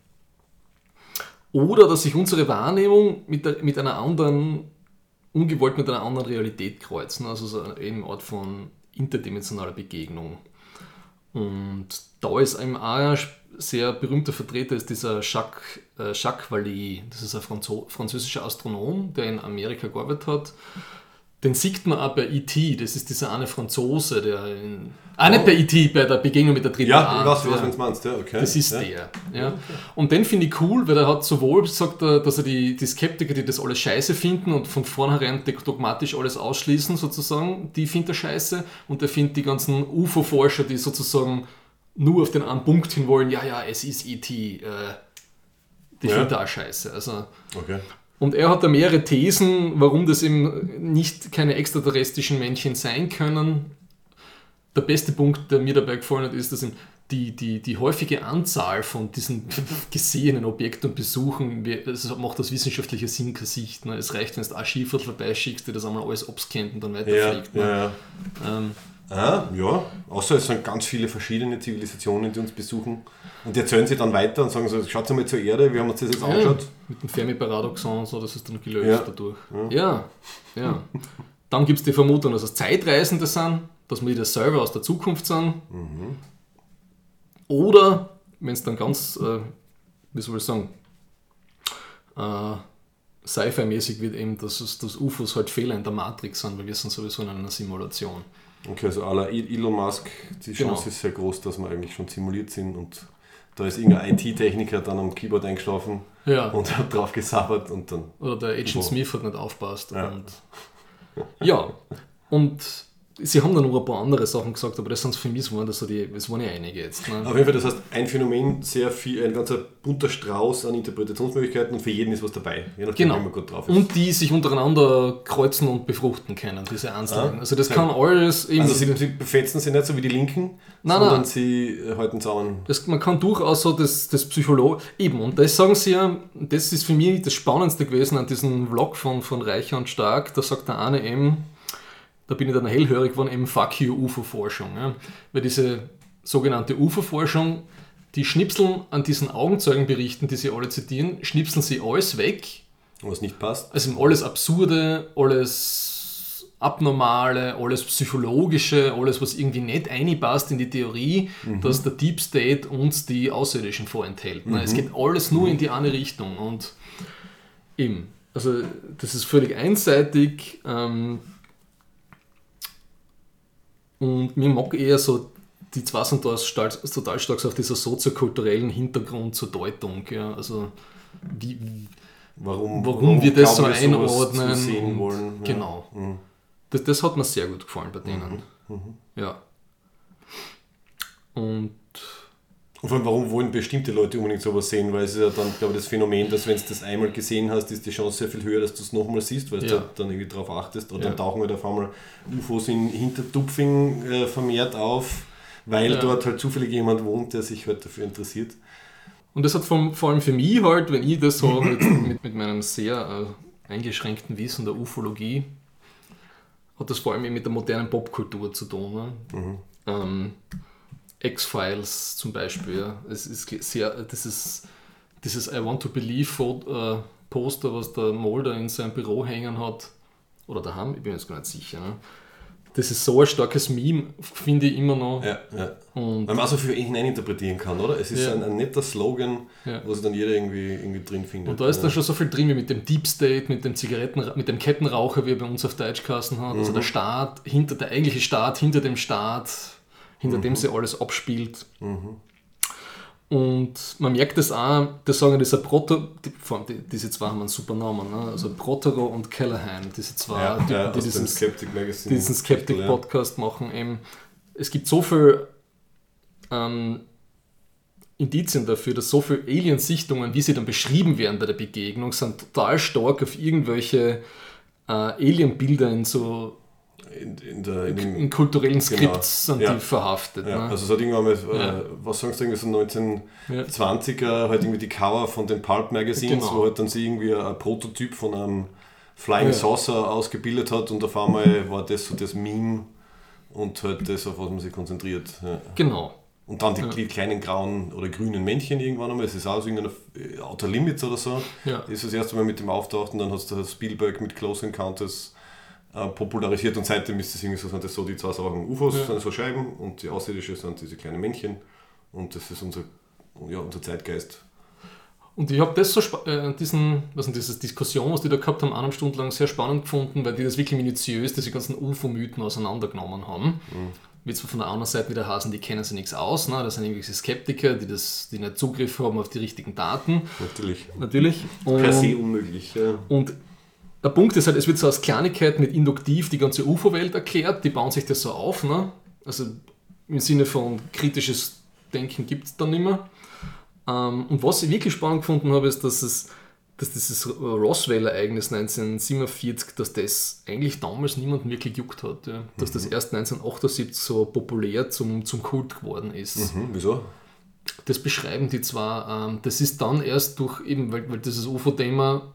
Oder dass sich unsere Wahrnehmung mit, der, mit einer anderen ungewollt mit einer anderen Realität kreuzen, also so eine Art von interdimensionaler Begegnung. Und da ist eben ein sehr berühmter Vertreter ist dieser Jacques, äh, Jacques Vallée, das ist ein Franzo französischer Astronom, der in Amerika gearbeitet hat den sieht man auch bei E.T., das ist dieser eine Franzose, der in. Ah, nicht bei E.T., bei der Begegnung mit der dritten Ja, ich weiß, was du meinst, ja, okay. Das ist ja. der. Ja. Und den finde ich cool, weil er hat sowohl sagt, er, dass er die, die Skeptiker, die das alles scheiße finden und von vornherein dogmatisch alles ausschließen, sozusagen, die findet er scheiße. Und er findet die ganzen UFO-Forscher, die sozusagen nur auf den einen Punkt hin wollen, ja, ja, es ist E.T., äh, die ja. findet er auch scheiße. Also, okay. Und er hat da mehrere Thesen, warum das eben nicht keine extraterrestrischen Männchen sein können. Der beste Punkt, der mir dabei gefallen hat, ist, dass die, die, die häufige Anzahl von diesen gesehenen Objekten und Besuchen das macht aus wissenschaftlicher Sinn kein Sicht. Ne? Es reicht, wenn du ein Schiefer vorbeischickst, der das einmal alles abscannt und dann weiterfliegt. Ja, ne? ja, ja. Ähm, Ah, ja, außer es sind ganz viele verschiedene Zivilisationen, die uns besuchen. Und die erzählen sie dann weiter und sagen so, schaut mal zur Erde, wir haben uns das jetzt angeschaut. Ja, mit dem Fermi-Paradoxon, so, das ist dann gelöst ja. dadurch. Ja, ja. ja. dann gibt es die Vermutung, dass es Zeitreisende sind, dass wir das selber aus der Zukunft sind. Mhm. Oder, wenn es dann ganz, äh, wie soll ich sagen, äh, Sci-Fi-mäßig wird eben, dass, es, dass UFOs halt Fehler in der Matrix sind, weil wir sind sowieso in einer Simulation. Okay, also aller Elon Musk, die Chance genau. ist sehr groß, dass wir eigentlich schon simuliert sind und da ist irgendein IT-Techniker dann am Keyboard eingeschlafen ja. und hat drauf gesabbert und dann. Oder der Agent Smith hat nicht aufpasst. Ja. Und, ja, und Sie haben dann noch ein paar andere Sachen gesagt, aber das sind für mich waren das so die, es waren ja einige jetzt. Ne? Auf jeden Fall, das heißt, ein Phänomen, sehr viel, ein ganzer bunter Strauß an Interpretationsmöglichkeiten und für jeden ist was dabei, je nachdem, genau. wie man gut drauf ist. Und die sich untereinander kreuzen und befruchten können, diese Einzelnen. Ah, also das kann alles eben. Also sie, sie befetzen sie nicht so wie die Linken, nein, sondern nein. sie äh, halten zusammen. Das, man kann durchaus so das, das Psycholo eben, und das sagen sie ja, das ist für mich das Spannendste gewesen an diesem Vlog von, von Reicher und Stark, da sagt der eine eben, da bin ich dann hellhörig geworden, eben Fuck you UFO-Forschung. Ja. Weil diese sogenannte UFO-Forschung, die schnipseln an diesen Augenzeugenberichten, die sie alle zitieren, schnipseln sie alles weg. Was nicht passt. Also alles Absurde, alles Abnormale, alles Psychologische, alles, was irgendwie nicht einpasst in die Theorie, mhm. dass der Deep State uns die Außerirdischen vorenthält. Mhm. Es geht alles nur in die eine Richtung. Und eben, also das ist völlig einseitig. Ähm, und mir mag eher so, die zwei sind da total stark auf dieser soziokulturellen Hintergrund zur Deutung. Ja. Also wie, warum, warum, warum wir das so einordnen. Sehen wollen. Ja. Genau. Mhm. Das, das hat mir sehr gut gefallen bei denen. Mhm. Mhm. Ja. Und und vor allem, warum wollen bestimmte Leute unbedingt sowas sehen? Weil es ist ja dann, glaube ich, das Phänomen, dass wenn du das einmal gesehen hast, ist die Chance sehr viel höher, dass du es nochmal siehst, weil ja. du dann irgendwie drauf achtest. Oder ja. dann tauchen halt auf einmal UFOs in Hintertupfing äh, vermehrt auf, weil ja. dort halt zufällig jemand wohnt, der sich halt dafür interessiert. Und das hat vom, vor allem für mich halt, wenn ich das so mit, mit, mit meinem sehr äh, eingeschränkten Wissen der Ufologie, hat das vor allem mit der modernen Popkultur zu tun. Ne? Mhm. Ähm, X-Files zum Beispiel. Es ist sehr, das ist dieses I Want to Believe äh, Poster, was der Mulder in seinem Büro hängen hat, oder daheim, ich bin jetzt gar nicht sicher. Ne? Das ist so ein starkes Meme, finde ich immer noch. Ja, ja. Und Weil man auch so viel hineininterpretieren kann, oder? Es ist ja. ein, ein, netter Slogan, ja. wo sich dann jeder irgendwie, irgendwie drin findet. Und da ist dann schon so viel drin wie mit dem Deep State, mit dem Zigaretten, mit dem Kettenraucher, wie er bei uns auf Deutsch hat. Also mhm. Also der Staat, hinter der eigentliche Staat, hinter dem Staat, hinter mhm. dem sie alles abspielt. Mhm. Und man merkt das auch, das sagen dieser Proto, die, diese zwei haben einen super Namen, ne? also Protero und Callahan, diese zwei, ja, die, ja, die diesen Skeptic, diesen Skeptic Podcast machen. Eben, es gibt so viel ähm, Indizien dafür, dass so viele Alien-Sichtungen, wie sie dann beschrieben werden bei der Begegnung, sind total stark auf irgendwelche äh, Alien-Bilder in so in, in, der, in, in, kulturellen Skripts genau. sind ja. die verhaftet. Ja. Ne? Also es hat irgendwann mal, äh, ja. was sagst du, irgendwie so 1920er, halt irgendwie die Cover von den Pulp Magazines, genau. wo halt dann sie irgendwie ein Prototyp von einem Flying Saucer ausgebildet hat und auf einmal war das so das Meme und halt das, auf was man sich konzentriert. Genau. Und dann die, die, kleinen grauen oder grünen Männchen irgendwann einmal, es ist aus irgendeiner äh, Outer Limits oder so, ja. ist das erste Mal mit dem auftaucht und dann hast du Spielberg mit Close Encounters äh, popularisiert und seitdem ist es irgendwie so, sind das so die zwei Sachen. UFOs ja. sind so Scheiben und die Außerirdische sind diese kleinen Männchen und das ist unser, ja, unser Zeitgeist. Und ich habe das so, äh, diesen, was ist diese Diskussion, was die da gehabt haben, eine Stunde lang sehr spannend gefunden, weil die das wirklich minutiös, diese ganzen UFO-Mythen auseinandergenommen haben. Mhm. Wie zwar von der anderen Seite wieder heißen, die kennen sich nichts aus, ne? das sind irgendwelche Skeptiker, die, das, die nicht Zugriff haben auf die richtigen Daten. Natürlich. Natürlich. Und, per se unmöglich. Ja. Und der Punkt ist halt, es wird so als Kleinigkeit mit induktiv die ganze UFO-Welt erklärt, die bauen sich das so auf. Ne? Also im Sinne von kritisches Denken gibt es dann nicht mehr. Ähm, und was ich wirklich spannend gefunden habe, ist, dass es dass dieses Roswell-Ereignis 1947, dass das eigentlich damals niemand wirklich juckt hat. Ja. Dass mhm. das erst 1978 so populär zum, zum Kult geworden ist. Mhm, wieso? Das beschreiben die zwar. Ähm, das ist dann erst durch, eben, weil, weil dieses UFO-Thema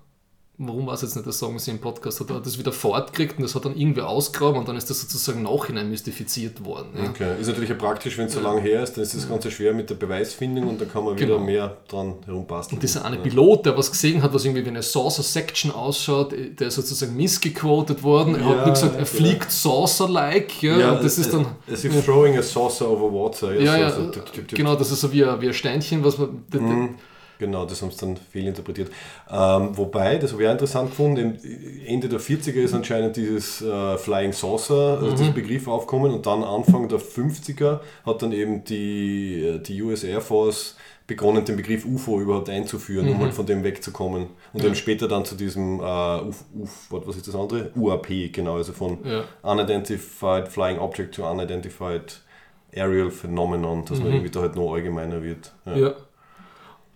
warum war es jetzt nicht, das sagen sie im Podcast, hat er das wieder fortgekriegt und das hat dann irgendwie ausgraben und dann ist das sozusagen nachhinein mystifiziert worden. Ja. Okay, ist natürlich ja praktisch, wenn es so ja. lange her ist, dann ist das Ganze schwer mit der Beweisfindung und dann kann man wieder genau. mehr dran herumpassen. Und dieser eine ja. Pilot, der was gesehen hat, was irgendwie wie eine Saucer-Section ausschaut, der ist sozusagen missgequotet worden. Er hat nur gesagt, er fliegt Saucer-like. Ja, ja, das ist dann. As if throwing a saucer over water. Ja, ja, so, so, genau, das ist so wie ein, wie ein Steinchen, was man. Mhm. Genau, das haben sie dann fehlinterpretiert. Ähm, wobei, das habe ich auch interessant gefunden, Ende der 40er ist anscheinend dieses äh, Flying Saucer, also mhm. dieser Begriff aufgekommen und dann Anfang der 50er hat dann eben die, äh, die US Air Force begonnen, den Begriff UFO überhaupt einzuführen, mhm. um halt von dem wegzukommen. Und ja. dann später dann zu diesem, äh, Uf, Uf, was ist das andere? UAP, genau, also von ja. Unidentified Flying Object to Unidentified Aerial Phenomenon, dass mhm. man irgendwie da halt noch allgemeiner wird. ja. ja.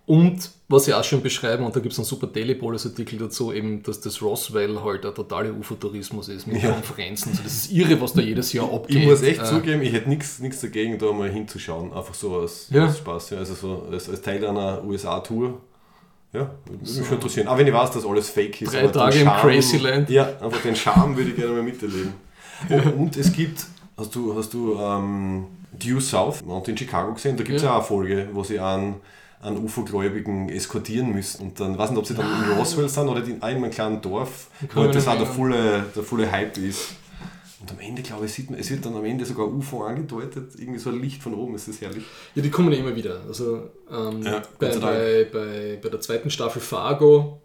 Und was sie auch schon beschreiben, und da gibt es einen super Telepolis-Artikel dazu, eben, dass das Roswell halt ein totaler UFO-Tourismus ist mit ja. Konferenzen. Also das ist irre, was da jedes Jahr abgeht. Ich muss echt äh, zugeben, ich hätte nichts dagegen, da mal hinzuschauen. Einfach so als, ja. als Spaß. Ja. Also so als, als Teil einer USA-Tour. Ja, würde mich so. schon interessieren. Auch wenn ich weiß, dass alles fake ist. Drei Tage im Crazyland. Ja, einfach den Charme würde ich gerne mal miterleben. Und, und es gibt, hast du, hast du ähm, Due South und in Chicago gesehen? Da gibt es ja. auch eine Folge, wo sie an an UFO-Gläubigen eskortieren müssen. Und dann, weiß nicht, ob sie dann in ah. Roswell sind oder in einem kleinen Dorf, wo das auch der volle, der volle Hype ist. Und am Ende, glaube ich, sieht man, es wird dann am Ende sogar UFO angedeutet, irgendwie so ein Licht von oben, ist das herrlich. Ja, die kommen ja immer wieder. Also ähm, ja, bei, bei, bei, bei der zweiten Staffel Fargo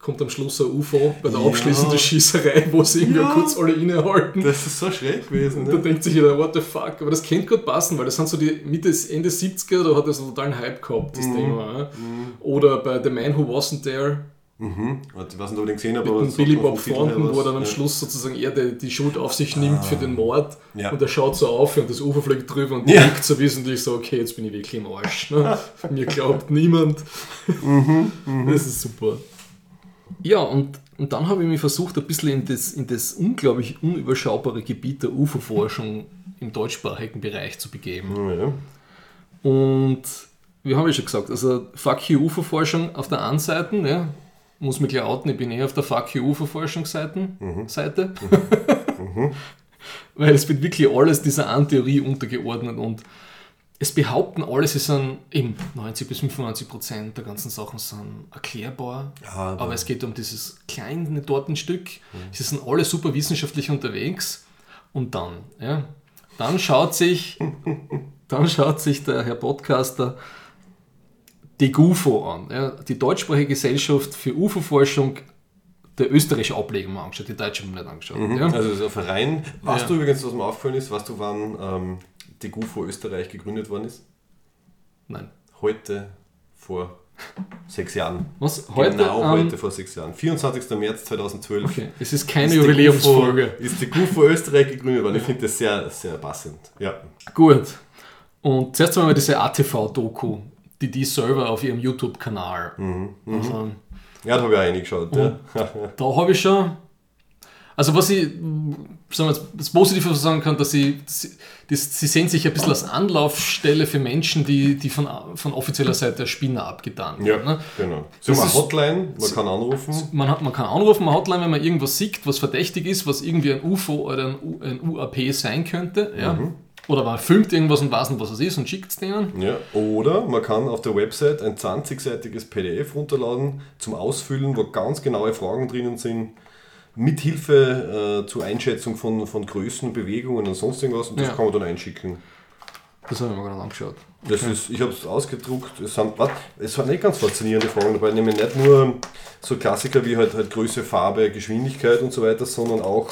kommt am Schluss ein UFO bei der ja. abschließenden Schießerei, wo sie irgendwie ja. kurz alle innehalten. Das ist so schräg gewesen. Und ne? da denkt sich jeder, what the fuck. Aber das könnte gut passen, weil das sind so die Mitte, Ende 70er, da hat das einen totalen Hype gehabt, das mhm. Thema. Mhm. Oder bei The Man Who Wasn't There. Mhm. Ich weiß nicht, ob ich gesehen habe, aber. Billy Bob Thornton, wo er dann am ja. Schluss sozusagen er die, die Schuld auf sich nimmt ah. für den Mord. Ja. Und er schaut so auf und das Ufer fliegt drüber und ja. denkt so wesentlich so, okay, jetzt bin ich wirklich im Arsch. Ne? Mir glaubt niemand. Mhm. Mhm. Das ist super. Ja, und, und dann habe ich mich versucht, ein bisschen in das, in das unglaublich unüberschaubare Gebiet der UFO-Forschung im deutschsprachigen Bereich zu begeben. Ja. Und wie habe ich schon gesagt, also Fuck you UFO-Forschung auf der einen Seite, ja, muss mich gleich outen, ich bin eher auf der Fuck you UFO-Forschungsseite. Mhm. Seite. Mhm. mhm. Weil es wird wirklich alles dieser Antheorie untergeordnet und es behaupten alle, sie sind eben 90 bis 95 Prozent der ganzen Sachen sind erklärbar, Ja, aber- aber es geht um dieses kleine Tortenstück. Sie sind alle super wissenschaftlich unterwegs und dann, ja, dann schaut sich, dann schaut sich der Herr Podcaster die GUFO an, ja, die deutschsprachige Gesellschaft für UFO-Forschung, der österreichische Ableger mal angeschaut, die deutsche haben wir nicht angeschaut. Ja. Also ist ein Verein. Weißt Ja. du übrigens, was mir aufgefallen ist, weißt du, wann ähm, die GUFO Österreich gegründet worden ist? Nein. Heute vor sechs Jahren. Was? Heute? genau ähm, heute vor sechs Jahren. 24. März 2012. Okay, es ist keine Ist Jubiläumsfolge. GUFO Ist die GUFO Österreich gegründet worden? Ich finde das sehr, sehr passend. Ja. Gut. Und zuerst einmal diese ATV-Doku, die die selber auf ihrem YouTube-Kanal. Mhm, Also, Ja, da habe ich auch reingeschaut. Ja. da habe ich schon. Also, was ich sagen wir das Positive sagen kann, dass sie, sie, das, sie sehen sich ein bisschen als Anlaufstelle für Menschen, die, die von, von offizieller Seite Spinner abgetan ja, werden. Ne? genau. So Das eine ist- Hotline, man kann anrufen. Man, hat, man kann anrufen, eine Hotline, wenn man irgendwas sieht, was verdächtig ist, was irgendwie ein UFO oder ein, U, ein UAP sein könnte. Ja? Mhm. Oder man filmt irgendwas und weiß nicht, was es ist und schickt es denen. Ja, oder man kann auf der Website ein 20-seitiges PDF runterladen zum Ausfüllen, wo ganz genaue Fragen drinnen sind, mit Hilfe äh, zur Einschätzung von, von Größen, Bewegungen und sonst irgendwas. Und das Ja. kann man dann einschicken. Das habe ich mir gerade angeschaut. Das ist, ich habe es ausgedruckt. Es sind, was, es waren nicht ganz faszinierende Fragen dabei, nämlich nicht nur so Klassiker wie halt, halt Größe, Farbe, Geschwindigkeit und so weiter, sondern auch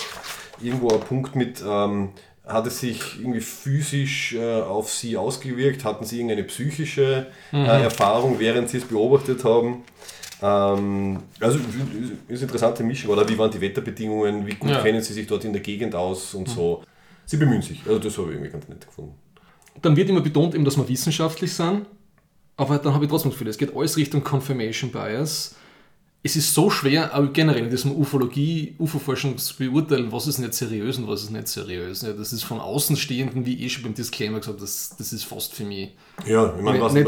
irgendwo ein Punkt mit, ähm, hat es sich irgendwie physisch äh, auf sie ausgewirkt? Hatten sie irgendeine psychische äh, Erfahrung, während sie es beobachtet haben? Ähm, also ist eine interessante Mischung, oder wie waren die Wetterbedingungen, wie gut Ja. kennen sie sich dort in der Gegend aus und so. Sie bemühen sich, also das habe ich irgendwie ganz nett gefunden. Dann wird immer betont, eben, dass wir wissenschaftlich sind. Aber dann habe ich trotzdem das Gefühl, es geht alles Richtung Confirmation Bias. Es ist so schwer, aber generell in diesem Ufologie, UFO-Forschung zu beurteilen, was ist nicht seriös und was ist nicht seriös. Ja, das ist von Außenstehenden, wie eh schon beim Disclaimer gesagt, das, das ist fast für mich. Ja, ich meine, was Nicht-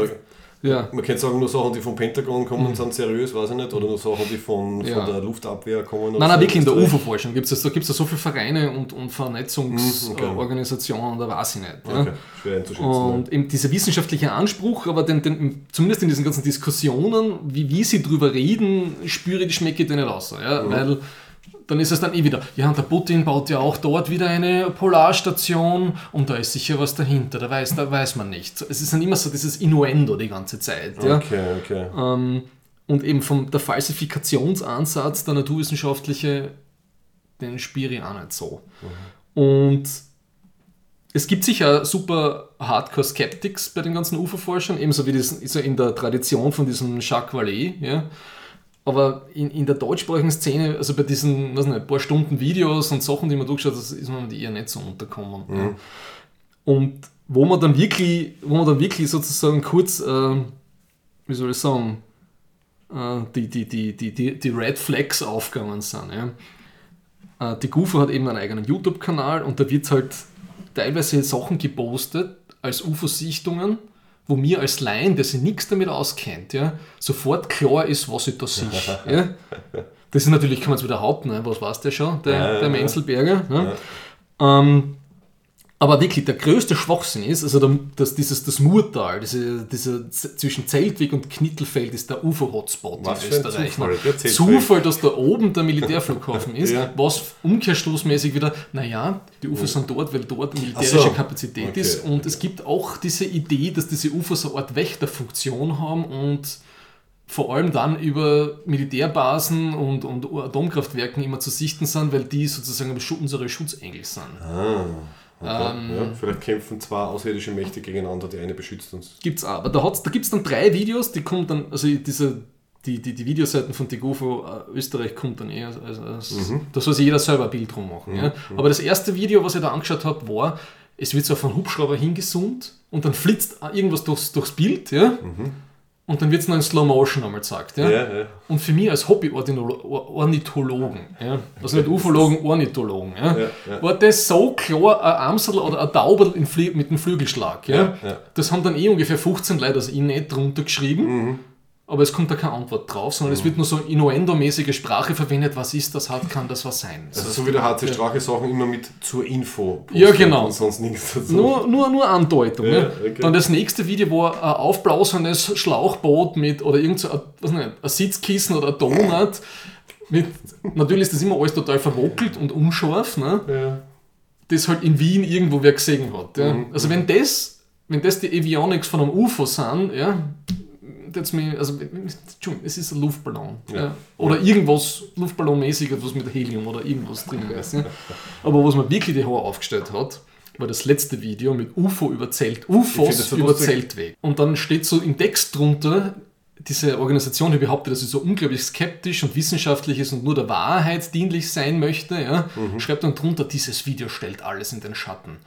Ja, man könnte sagen, nur Sachen, die vom Pentagon kommen, sind seriös, weiß ich nicht, oder nur Sachen, die von, Ja. von der Luftabwehr kommen. Nein, nein, wirklich in der. UFO-Forschung gibt es da gibt's ja so viele Vereine und, und Vernetzungsorganisationen, da weiß ich nicht. Ja. Okay, schwer einzuschätzen. Und eben dieser wissenschaftliche Anspruch, aber den, den, zumindest in diesen ganzen Diskussionen, wie, wie sie drüber reden, spüre ich die Schmecke nicht aus. Ja? Weil dann ist es dann eh wieder, ja, und der Putin baut ja auch dort wieder eine Polarstation und da ist sicher was dahinter, da weiß, da weiß man nicht. Es ist dann immer so dieses Innuendo die ganze Zeit. Ja? Okay, okay. Ähm, und eben vom der Falsifikationsansatz, der naturwissenschaftliche, den spüre ich auch nicht so. Und es gibt sicher super Hardcore-Skeptics bei den ganzen UFO-Forschern, ebenso wie das ja in der Tradition von diesem Jacques Vallée, ja. Aber in, in der deutschsprachigen Szene, also bei diesen weiß nicht, paar Stunden Videos und Sachen, die man durchschaut, das ist man eher nicht so unterkommen. Ja. Und wo man dann wirklich, wo man dann wirklich sozusagen kurz, äh, wie soll ich sagen, äh, die, die, die, die, die, die Red Flags aufgegangen sind. Ja. Äh, die GUFO hat eben einen eigenen YouTube-Kanal und da wird halt teilweise Sachen gepostet als UFO-Sichtungen, wo mir als Laien, der sich nichts damit auskennt, ja, sofort klar ist, was ich da sehe. ja. Das ist natürlich, kann man es wieder behaupten, ne? was weiß der schon, der, Ja, der. Menzelberger. Ja. Ähm, aber wirklich, der größte Schwachsinn ist, also der, das, dieses, das Murtal, diese, diese, zwischen Zeltweg und Knittelfeld ist der UFO-Hotspot in Österreich. Zufall, ne? Zeltweg. Zufall, dass da oben der Militärflughafen ist, Ja. was umkehrstoßmäßig wieder, naja, die UFOs sind dort, weil dort militärische so. Kapazität Okay, ist. Und okay. es gibt auch diese Idee, dass diese UFOs eine Art Wächterfunktion haben und vor allem dann über Militärbasen und, und Atomkraftwerken immer zu sichten sind, weil die sozusagen unsere Schutzengel sind. Ah, okay. Ähm, ja, vielleicht kämpfen zwei außerirdische Mächte gegeneinander, die eine beschützt uns. Gibt's auch. Aber da, hat's, da gibt es dann drei Videos, die kommen dann, also diese, die, die, die Videoseiten von Tigofo äh, Österreich kommt dann eher, also, als, da soll sich jeder selber ein Bild drum machen. Ja. Aber das erste Video, was ich da angeschaut habe, war, es wird so auf einen Hubschrauber hingezoomt und dann flitzt irgendwas durchs, durchs Bild, ja. Und dann wird es noch in Slow Motion einmal gezeigt. Ja? Ja, ja. Und für mich als Hobby-Ornithologen, ja? also nicht Ufologen, Ornithologen, ja? War das so klar ein Amsel oder ein Flie mit dem Flügelschlag. Ja? Das haben dann eh ungefähr 15 Leute, ich nicht drunter geschrieben. Mhm. Aber es kommt da keine Antwort drauf, sondern es wird nur so innuendomäßige Sprache verwendet. Was ist das? Hat, kann das was sein? Also so wie der HC Strache Sachen immer mit zur Info. Ja, genau. Und sonst nichts dazu. Nur, nur, nur Andeutung. Ja, ne? okay. Dann das nächste Video war ein aufblasendes Schlauchboot mit, oder irgend so ein, was nicht, ein Sitzkissen oder ein Donut. Mit, natürlich ist das immer alles total verwackelt und unscharf. Ne? Ja. das halt in Wien irgendwo wer gesehen hat. Ja. Mhm. Also wenn das, wenn das die Avionics von einem UFO sind, ja, das mir, also Entschuldigung, es ist ein Luftballon. Ja. Oder irgendwas Luftballonmäßiges, was mit Helium oder irgendwas drin ist. Ja. Aber was mir wirklich die Haare aufgestellt hat, war das letzte Video mit UFO über Zelt, UFOs über. Zeltweg. Und dann steht so im Text drunter, diese Organisation, die behauptet, dass sie so unglaublich skeptisch und wissenschaftlich ist und nur der Wahrheit dienlich sein möchte, ja, Mhm. schreibt dann drunter, dieses Video stellt alles in den Schatten.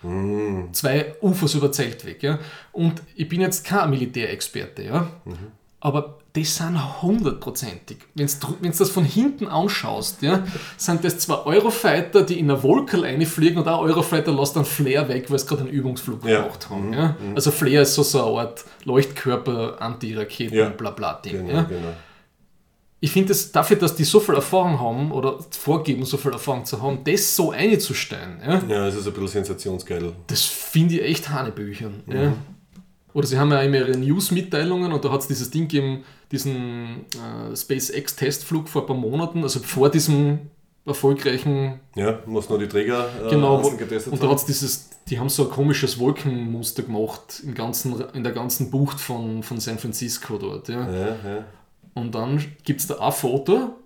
Zwei UFOs über Zeltweg. Ja. Und ich bin jetzt kein Militärexperte, ja, Mhm. aber das sind hundertprozentig. Wenn du das von hinten anschaust, ja, sind das zwei Eurofighter, die in eine Wolke reinfliegen und ein Eurofighter lässt einen Flare weg, weil sie gerade einen Übungsflug Ja. gemacht haben. Ja. Also Flare ist so, so eine Art Leuchtkörper, Antiraketen, Ja. bla bla Ding. Genau, genau. Ich finde es dafür, dass die so viel Erfahrung haben oder vorgeben, so viel Erfahrung zu haben, das so einzustellen, ja, Ja, es ist ein bisschen sensationsgeil. das finde ich echt Hanebüchern. Ja. Oder sie haben ja immer ihre News-Mitteilungen und da hat es dieses Ding gegeben, diesen äh, SpaceX-Testflug vor ein paar Monaten, also vor diesem erfolgreichen, Ja, muss noch die Träger äh, genau, wo, getestet und da hat es dieses, die haben so ein komisches Wolkenmuster gemacht im ganzen, in der ganzen Bucht von, von San Francisco dort. Ja. Ja, ja. Und dann gibt es da ein Foto,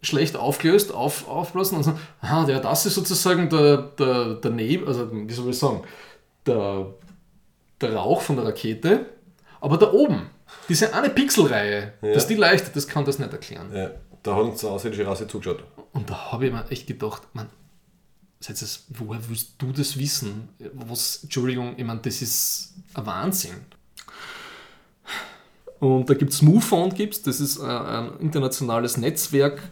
schlecht aufgelöst, auf, aufblasen und so, aha, der, das ist sozusagen der, der, der Nebel, also wie soll ich sagen, der, der Rauch von der Rakete, aber da oben, diese eine Pixelreihe, Ja. dass die leuchtet, das kann das nicht erklären. ja. Da hat uns eine außerirdische Rasse zugeschaut. Und da habe ich mir echt gedacht, man, woher willst du das wissen? Was, Entschuldigung, ich meine, das ist ein Wahnsinn. Und da gibt es MUFON, gibt's, das ist ein, ein internationales Netzwerk,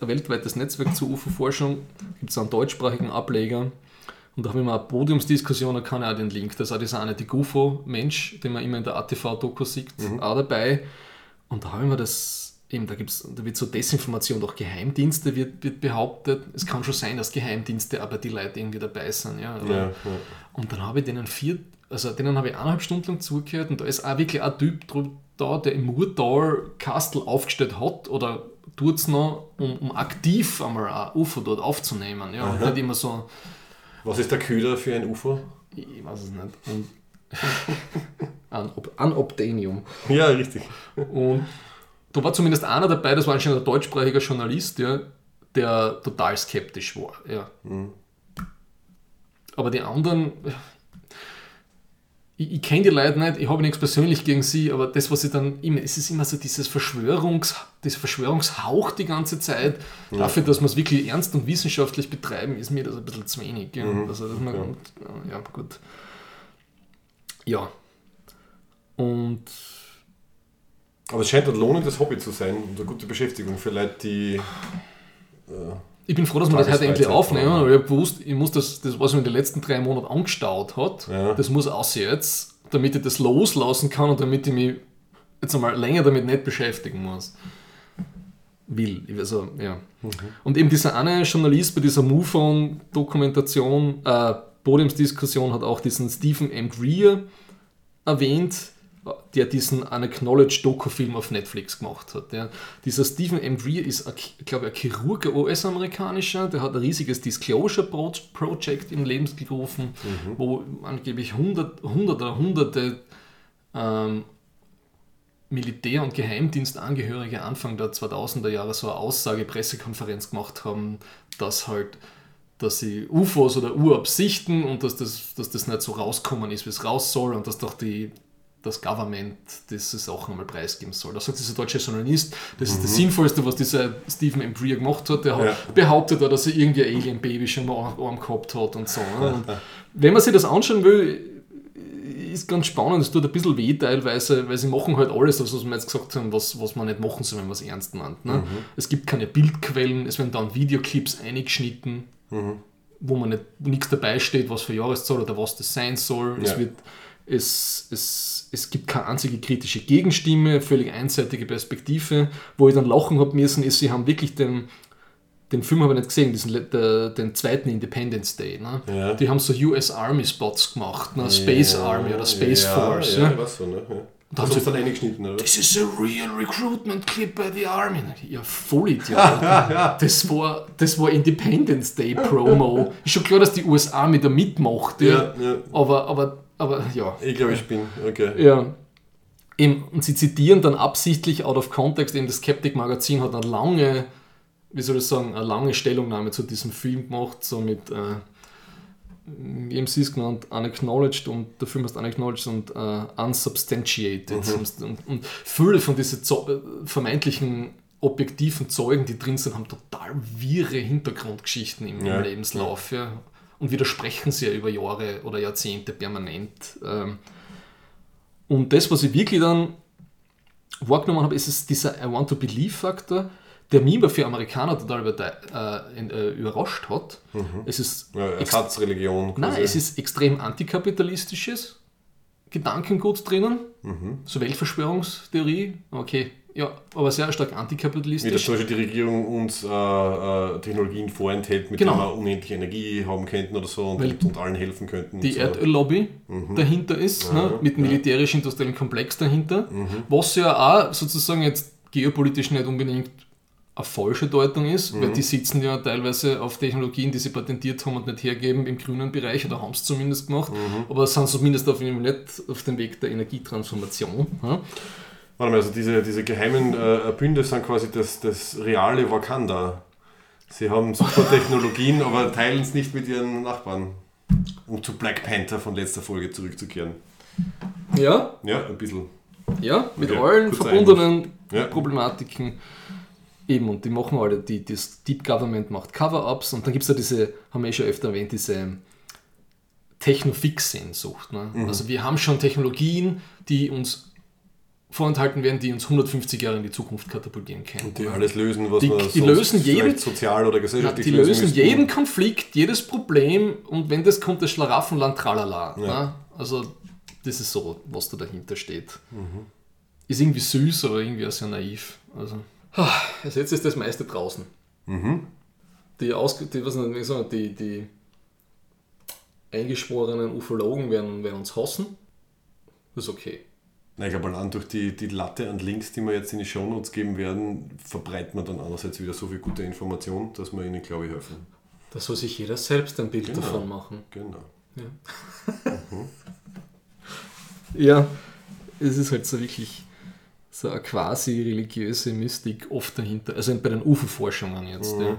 ein weltweites Netzwerk zur UFO-Forschung. Gibt es einen deutschsprachigen Ableger. Und da habe ich mal eine Podiumsdiskussion, da kann ich auch den Link, da ist auch dieser eine die UFO-Mensch, den man immer in der ATV-Doku sieht, auch dabei. Und da habe ich mir das, eben, da, gibt's, da wird so Desinformation durch Geheimdienste wird, wird behauptet. Es kann schon sein, dass Geheimdienste aber die Leute irgendwie dabei sind. Ja, Ja, ja. und dann habe ich denen vier, also denen habe ich eineinhalb Stunden lang zugehört und da ist auch wirklich ein Typ da, der im Murtal Kastel aufgestellt hat oder tut es noch, um, um aktiv einmal ein UFO dort aufzunehmen. Ja, und nicht immer so, Was ist der Köder für ein UFO? ich weiß es nicht. Und an, an Obtanium. Ja, richtig. Und da war zumindest einer dabei, das war anscheinend ein deutschsprachiger Journalist, ja, der total skeptisch war. Ja. Aber die anderen, ich, ich kenne die Leute nicht, ich habe nichts persönlich gegen sie, aber das, was ich dann immer, es ist immer so dieses Verschwörungs, dieser Verschwörungshauch die ganze Zeit. Dafür, dass wir es wirklich ernst und wissenschaftlich betreiben, ist mir das ein bisschen zu wenig. Ja. Also, dass man, ja. und, ja, gut. Ja. Und Aber es scheint ein lohnendes Hobby zu sein und eine gute Beschäftigung für Leute, die. Ich bin froh, dass wir das heute endlich aufnehmen, weil ich hab gewusst, ich muss das, das, was mir in den letzten drei Monaten angestaut hat, Ja. das muss aus jetzt, damit ich das loslassen kann und damit ich mich jetzt einmal länger damit nicht beschäftigen muss. Will. Ich- Also, ja. Und eben dieser eine Journalist bei dieser MUFON-Dokumentation, äh, Podiumsdiskussion hat auch diesen Stephen M. Greer erwähnt, der diesen Unacknowledged-Doku-Film auf Netflix gemacht hat. Ja. Dieser Stephen M. Greer ist, ein, ich glaube, ein Chirurg, ein US-amerikanischer, der hat ein riesiges Disclosure Pro Project im Leben gerufen, wo angeblich hundert, hundert oder hunderte ähm, Militär- und Geheimdienstangehörige Anfang der 2000er Jahre so eine Aussage, Pressekonferenz gemacht haben, dass halt dass sie UFOs oder Urabsichten und dass das, dass das nicht so rauskommen ist, wie es raus soll und dass doch die, das Government diese Sachen einmal preisgeben soll. Da sagt dieser deutsche Journalist, das ist das Sinnvollste, was dieser Stephen M. Greer gemacht hat. Der Ja. behauptet, dass er irgendwie ein Alien-Baby schon am Arm gehabt hat und so. Und wenn man sich das anschauen will, ist ganz spannend, es tut ein bisschen weh teilweise, weil sie machen halt alles, das, was wir jetzt gesagt haben, was, was man nicht machen soll, wenn man es ernst meint. Ne? Es gibt keine Bildquellen, es werden dann Videoclips eingeschnitten, wo man nicht nichts dabei steht, was für Jahreszahl oder was das sein soll. Es Ja. wird Es, es, es gibt keine einzige kritische Gegenstimme, völlig einseitige Perspektive. Wo ich dann lachen habe müssen, ist, sie haben wirklich den, den Film habe ich nicht gesehen, diesen, der, den zweiten Independence Day. Ne? Ja. Die haben so US Army Spots gemacht, ne? Space Ja, Army oder Space ja, Force. Ja, Ja, so, ne? Da haben sie dann eingeschnitten, oder? This is a real recruitment clip by the Army. Ja, Vollidiot. das, war, das war Independence Day Promo. Ist schon klar, dass die USA mit da mitmacht. Ja. Aber, aber, aber ja. Ich glaube, ich bin. Okay. Ja. Eben, und sie zitieren dann absichtlich out of context, eben das Skeptic Magazin hat eine lange, wie soll ich sagen, eine lange Stellungnahme zu diesem Film gemacht, so mit, äh, wie haben sie es genannt, unacknowledged und der Film heißt unacknowledged und äh, unsubstantiated. Und, und viele von diesen Zo äh, vermeintlichen objektiven Zeugen, die drin sind, haben total wirre Hintergrundgeschichten im, Ja. im Lebenslauf. Ja. Und widersprechen sie ja über Jahre oder Jahrzehnte permanent. Ähm, und das, was ich wirklich dann wahrgenommen habe, ist es dieser I want to believe Faktor, der mich aber für Amerikaner total äh, äh, überrascht hat. Es ist Ja, Ersatzreligion. Nein, quasi. es ist extrem antikapitalistisches Gedankengut drinnen. Mhm. So Weltverschwörungstheorie. Okay, ja, aber sehr stark Wie das antikapitalistisch. zum Beispiel die Regierung uns äh, äh, Technologien vorenthält, mit Genau. denen wir unendlich Energie haben könnten oder so und, Weil und, allen helfen könnten. Die so. Erdöllobby dahinter ist, Mhm. Ja, ne, mit ja. militärisch-industriellen Komplex dahinter, Mhm. was ja auch sozusagen jetzt geopolitisch nicht unbedingt eine falsche Deutung ist, Mhm. weil die sitzen ja teilweise auf Technologien, die sie patentiert haben und nicht hergeben im grünen Bereich, oder haben es zumindest gemacht, Mhm. aber sind zumindest auf nicht auf dem Weg der Energietransformation. Ja? Warte mal, also diese, diese geheimen äh, Bünde sind quasi das, das reale Wakanda. Sie haben super Technologien, aber teilen es nicht mit ihren Nachbarn. Um zu Black Panther von letzter Folge zurückzukehren. ja, Ja, ein bisschen. Ja, mit Okay, allen verbundenen Ja. Problematiken. Eben, und die machen alle, die, das Deep Government macht Cover-Ups und dann gibt es ja diese, haben wir eh schon öfter erwähnt, diese Technofix-Sehnsucht. Ne? Mhm. Also wir haben schon Technologien, die uns vorenthalten werden, die uns 150 Jahre in die Zukunft katapultieren können. Die alles lösen, was Die- man die lösen jeden- sozial oder gesellschaftlich die lösen müssten. jeden Konflikt, jedes Problem und wenn das kommt, das Schlaraffenland, tralala. Ja. Ne? Also das ist so, was da dahinter steht. Mhm. Ist irgendwie süß, aber irgendwie auch sehr naiv. Also, also jetzt ist das meiste draußen. Mhm. Die, Ausge die, was nicht, sagen, die, die eingeschworenen Ufologen werden, werden uns hassen. Das ist okay. Na, ich glaube, allein durch die, die Latte an Links, die wir jetzt in die Shownotes geben werden, verbreiten wir dann einerseits wieder so viel gute Information, dass wir ihnen, glaube ich, helfen. Da soll sich jeder selbst ein Bild Genau. davon machen. Genau. Ja, es ist halt so wirklich so eine quasi religiöse Mystik oft dahinter. Also bei den UFO-Forschungen jetzt. Ja.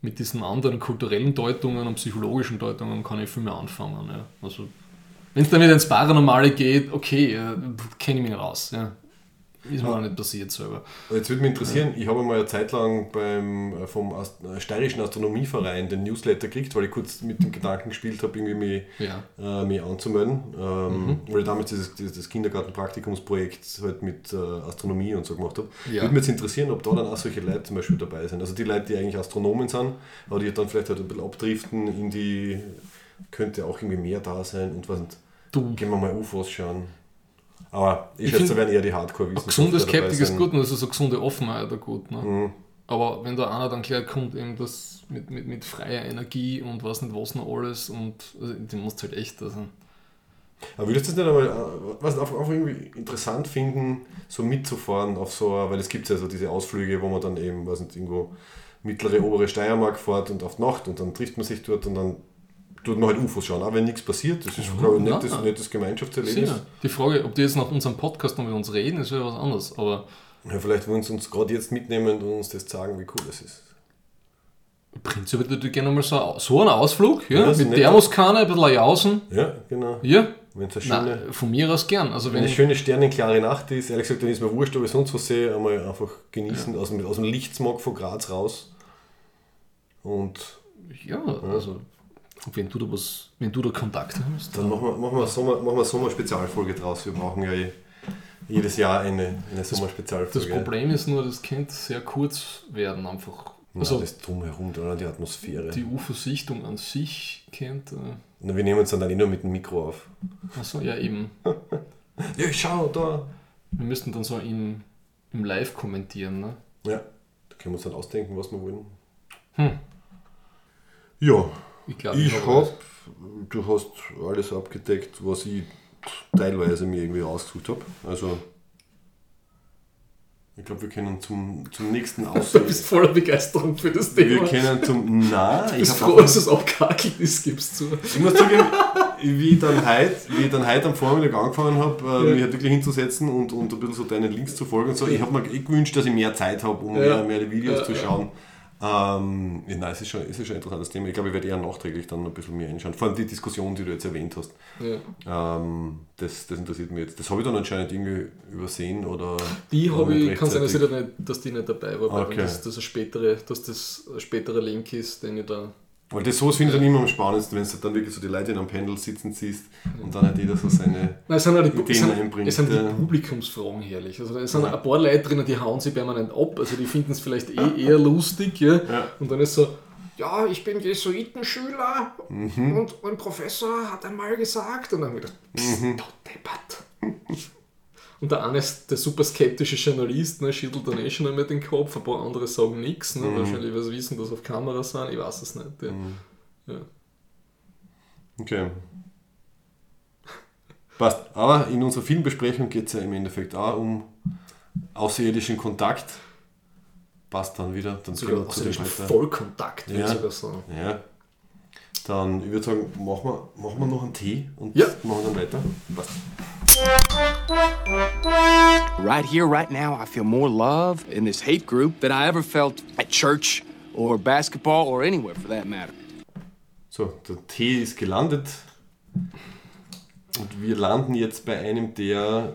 Mit diesen anderen kulturellen Deutungen und psychologischen Deutungen kann ich viel mehr anfangen. Ja. Also, wenn es dann wieder ins Paranormale geht, okay, äh, kenne ich mich raus. Ja. Ist mir auch nicht passiert selber. Jetzt würde mich interessieren, ich habe mal eine Zeit lang beim, äh, vom Ast äh, Steirischen Astronomieverein den Newsletter gekriegt, weil ich kurz mit dem Gedanken gespielt habe, irgendwie mich, Ja. äh, mich anzumelden. Ähm, Mhm. Weil ich damals dieses, dieses das Kindergartenpraktikumsprojekt halt mit äh, Astronomie und so gemacht habe. Ja. Würde mich jetzt interessieren, ob da dann auch solche Leute zum Beispiel dabei sind. Also die Leute, die eigentlich Astronomen sind, aber die dann vielleicht halt ein bisschen abdriften in die, könnte auch irgendwie mehr da sein und was nicht. Du, Gehen wir mal UFOs schauen. Aber ich, Ich schätze, da werden eher die Hardcore-Wissenschaftler gesunde Skeptik ist sein. gut und also so gesunde Offenheit gut. Ne? Mhm. Aber wenn da einer dann gleich kommt, eben das mit, mit, mit freier Energie und was nicht was noch alles und also, den musst du halt echt. Also, Aber würdest du das nicht einmal, äh, was auch, auch irgendwie interessant finden, so mitzufahren auf so, eine- weil es gibt ja so diese Ausflüge, wo man dann eben, weiß nicht, irgendwo mittlere, obere Steiermark fährt und auf die Nacht und dann trifft man sich dort und dann tut man halt UFOs schauen, auch wenn nichts passiert. Das ist, glaube ich, Ja. nettes, nettes Gemeinschaftserlebnis. sicher. Die Frage, ob die jetzt nach unserem Podcast noch mit uns reden, ist ja was anderes. Aber Ja, vielleicht wollen sie uns gerade jetzt mitnehmen und uns das sagen, wie cool das ist. prinzipiell würde ich gerne mal so, so einen Ausflug, ja, Ja, mit. Thermoskanne, ein bisschen jausen. Ja, genau. Ja, Wenn es eine schöne, Nein, von mir aus gern. Also wenn wenn eine schöne sternenklare Nacht ist, ehrlich gesagt, dann ist mir wurscht, ob ich sonst was sehe, einmal einfach genießen, aus, dem, aus dem Lichtsmog von Graz raus. Und ja, also wenn du da was, wenn du da Kontakt hast, Dann machen wir, machen wir, Sommer, machen wir eine Sommerspezialfolge draus. Wir brauchen ja eh jedes Jahr eine, eine Das Sommerspezialfolge. Problem ist nur, das könnte sehr kurz werden, einfach Also das drumherum, oder die Atmosphäre. Die UFO-Sichtung an sich kennt. Äh Na, wir nehmen uns dann, dann eh nur mit dem Mikro auf. Achso, ja eben. ja, schau, da. Wir müssten dann so in, im Live kommentieren, ne? Ja, da können wir uns dann ausdenken, was wir wollen. Hm. Ja, Ich glaube, ich hab habe, du hast alles abgedeckt, was ich teilweise mir irgendwie rausgesucht habe. Also, ich glaube, wir können zum, zum nächsten Du Aussehen. bist voller Begeisterung für das Wir Thema. können zum. Na, Du ich habe froh, dass es abgehakelt ist, gibst zu. Ich muss zugeben, wie ich dann heute, wie ich dann heute am Vormittag angefangen habe, äh, Ja. mich halt wirklich hinzusetzen und, und ein bisschen so deinen Links zu folgen und so. Ich habe mir eh gewünscht, dass ich mehr Zeit habe, um Ja. mehr, mehr Videos Ja, zu ja. Ähm, ja, nein, es ist, schon, es ist schon ein interessantes Thema. Ich glaube, ich werde eher nachträglich dann ein bisschen mehr hinschauen. Vor allem die Diskussion, die du jetzt erwähnt hast. Ja. Ähm, das, das interessiert mich jetzt. Das habe ich dann anscheinend irgendwie übersehen oder. Die habe ich, kann sein, dass, ich da nicht, dass die nicht dabei war, weil Okay. das, das ein spätere, dass das ein späterer Link ist, den ich da. Weil das sowas finde ich dann immer am spannendsten, wenn du dann wirklich so die Leute in einem Panel sitzen siehst und dann hat jeder so seine. Nein, es sind, auch die, Ideen es sind, einbringt, es sind die. Publikumsfragen herrlich. Also es sind Ja. ein paar Leute drinnen, die hauen sich permanent ab. Also die finden es vielleicht eh eher lustig. Ja? Ja. Und dann ist so, ja, ich bin Jesuitenschüler Mhm. und ein Professor hat einmal gesagt. Und dann gedacht, psst, Mhm. du deppert. Und der eine ist der super skeptische Journalist, ne, schüttelt dann eh schon einmal den Kopf, ein paar andere sagen nichts, ne, Mhm. wahrscheinlich weil sie wissen, dass auf Kamera sind, ich weiß es nicht. Ja. Ja. Okay. Passt. Aber in unserer Filmbesprechung geht es ja im Endeffekt auch um außerirdischen Kontakt. Passt dann wieder. Dann Sogar zu dem. Vollkontakt, würde Ja. ich sogar sagen. Ja. Dann, ich würde sagen, machen wir, machen wir noch einen Tee und Ja. machen dann weiter. Passt. Right here, right now, I feel more love in this hate group than I ever felt at church or basketball or anywhere for that matter. So, der Tee ist gelandet. Und wir landen jetzt bei einem der,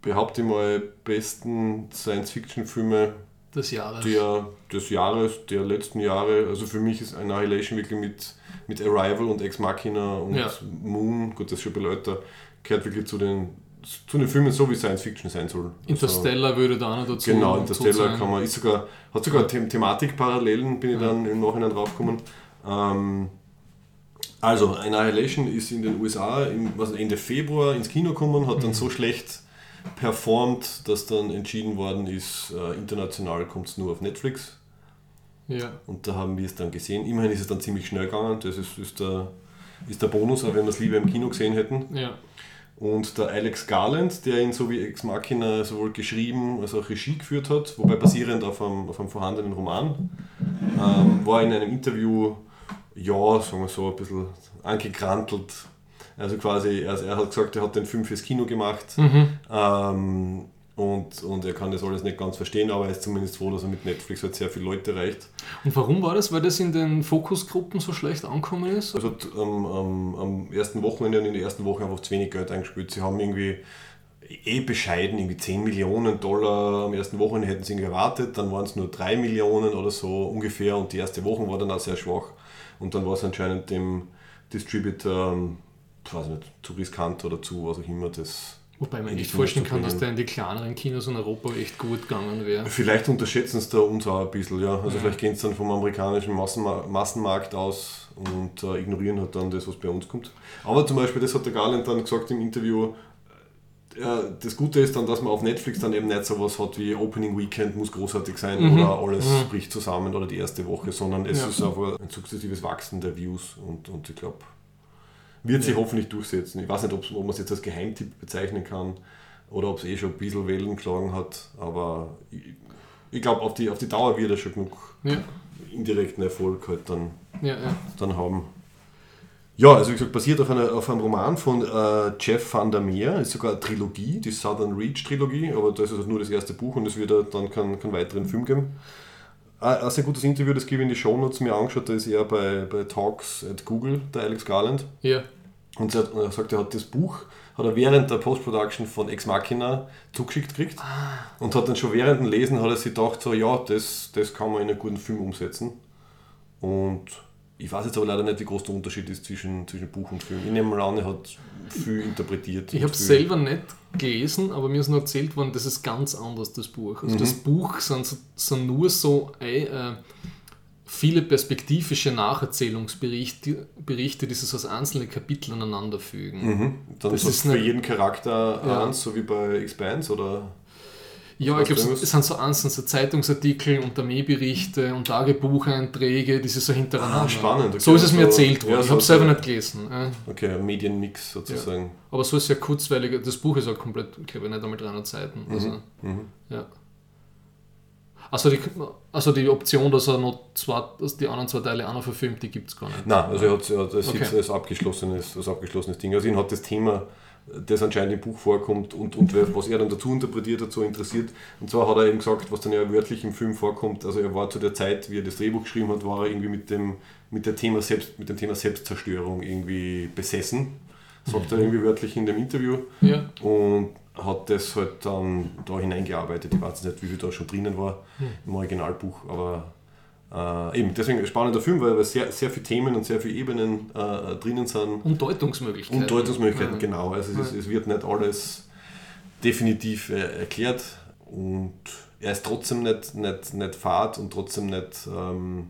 behaupte ich mal, besten Science-Fiction-Filme Des Jahres. der, des Jahres, der letzten Jahre. Also für mich ist Annihilation wirklich mit, mit Arrival und Ex Machina und Ja. Moon, gut, das ist schon älter, gehört wirklich zu den, zu den Filmen so, wie Science Fiction sein soll. Interstellar würde da auch noch dazu Also, genau, Interstellar kann man, ist sogar, hat sogar The Thematikparallelen, bin ich dann im Nachhinein draufgekommen. Ähm, also, Annihilation ist in den USA im, was, Ende Februar ins Kino gekommen, hat Mhm. dann so schlecht performt, dass dann entschieden worden ist, äh, international kommt es nur auf Netflix. Ja. Und da haben wir es dann gesehen. Immerhin ist es dann ziemlich schnell gegangen. Das ist, ist, der, ist der Bonus, auch wenn wir es lieber im Kino gesehen hätten. Ja. Und der Alex Garland, der ihn so wie Ex Machina sowohl geschrieben als auch Regie geführt hat, wobei basierend auf einem, auf einem vorhandenen Roman, ähm, war in einem Interview, ja, sagen wir so, ein bisschen angekrantelt. Also quasi, er, er hat gesagt, er hat den Film fürs Kino gemacht ähm, und, und er kann das alles nicht ganz verstehen, aber er ist zumindest froh, dass er mit Netflix halt sehr viele Leute erreicht. Und warum war das? Weil das in den Fokusgruppen so schlecht angekommen ist? Also t- am, am, ersten Wochenende und in der ersten Woche einfach zu wenig Geld eingespielt. Sie haben irgendwie eh bescheiden, irgendwie 10 Millionen Dollar am ersten Wochenende hätten sie erwartet, dann waren es nur 3 Millionen oder so ungefähr und die erste Woche war dann auch sehr schwach und dann war es anscheinend dem Distributor, ähm, ich weiß nicht, zu riskant oder zu was auch immer das. Wobei man Kinos vorstellen kann, dass der in die kleineren Kinos in Europa echt gut gegangen wäre. Vielleicht unterschätzen sie da uns auch ein bisschen, ja. Also Ja. vielleicht gehen sie dann vom amerikanischen Massenma Massenmarkt aus und äh, ignorieren halt dann das, was bei uns kommt. Aber zum Beispiel, das hat der Garland dann gesagt im Interview, äh, das Gute ist dann, dass man auf Netflix dann eben nicht sowas hat wie Opening Weekend muss großartig sein Mhm. oder alles Mhm. bricht zusammen oder die erste Woche, sondern es Ja. ist einfach ein sukzessives Wachsen der Views und, und ich glaube, wird sich Ja. hoffentlich durchsetzen. Ich weiß nicht, ob man es jetzt als Geheimtipp bezeichnen kann oder ob es eh schon ein bisschen Wellen geschlagen hat, aber ich, ich glaube, auf die, auf die Dauer wird er schon genug Ja, indirekten Erfolg halt dann, ja, ja. dann haben. Ja, also wie gesagt, basiert auf, einer, auf einem Roman von äh, Jeff van der Meer, ist sogar eine Trilogie, die Southern Reach Trilogie, aber das ist halt nur das erste Buch und es wird halt dann keinen, keinen weiteren Film geben. Ein ein sehr gutes Interview, das gebe ich in die Shownotes mir angeschaut, da ist er bei, bei Talks at Google, der Alex Garland. ja. Und er, hat, er sagt, er hat das Buch hat er während der Post-Production von Ex Machina zugeschickt gekriegt und hat dann schon während dem Lesen hat er sich gedacht, so ja, das, das kann man in einen guten Film umsetzen. Und ich weiß jetzt aber leider nicht, wie groß der Unterschied ist zwischen, zwischen Buch und Film. Ich nehme mal an, er hat viel interpretiert. Ich habe es selber nicht gelesen, aber mir ist nur erzählt worden, das ist ganz anders, das Buch. Also Mhm. das Buch sind, sind nur so, äh, äh, viele perspektivische Nacherzählungsberichte, Berichte, die sich als einzelne Kapitel aneinander fügen. Mhm. Dann Das ist für jeden Charakter Ja. eins, so wie bei Expanse oder. Ja, ich glaube, es sind so einzelne so Zeitungsartikel und Armeeberichte und Tagebucheinträge, die sich so hintereinander. Ah, spannend, okay. So ist es mir erzählt worden. ja, ich habe es selber nicht gelesen. Okay, Medienmix sozusagen. Aber so ist ja kurzweiliger. Das Buch ist auch komplett, ich glaube nicht einmal 300 Seiten. Mhm. Also, ja. Also die, also die Option, dass er noch zwei, dass die anderen zwei Teile auch noch verfilmt, die gibt es gar nicht. Nein, also er hat er es Okay. als abgeschlossenes, als abgeschlossenes Ding. Also ihn hat das Thema, das anscheinend im Buch vorkommt und, und was er dann dazu interpretiert hat, so interessiert. Und zwar hat er eben gesagt, was dann ja wörtlich im Film vorkommt, also er war zu der Zeit, wie er das Drehbuch geschrieben hat, war er irgendwie mit dem, mit der Thema Selbst, mit dem Thema Selbstzerstörung irgendwie besessen. Sagt er irgendwie wörtlich in dem Interview. Ja. Und hat das halt dann da hineingearbeitet. Ich weiß nicht, wie viel da schon drinnen war im Originalbuch, aber äh, eben, deswegen spannender Film, weil, weil sehr, sehr viele Themen und sehr viele Ebenen äh, drinnen sind. Und Deutungsmöglichkeiten. Und Deutungsmöglichkeiten, Ja. genau. Also es, ist, es wird nicht alles definitiv äh, erklärt und er ist trotzdem nicht, nicht, nicht fad und trotzdem nicht, ähm,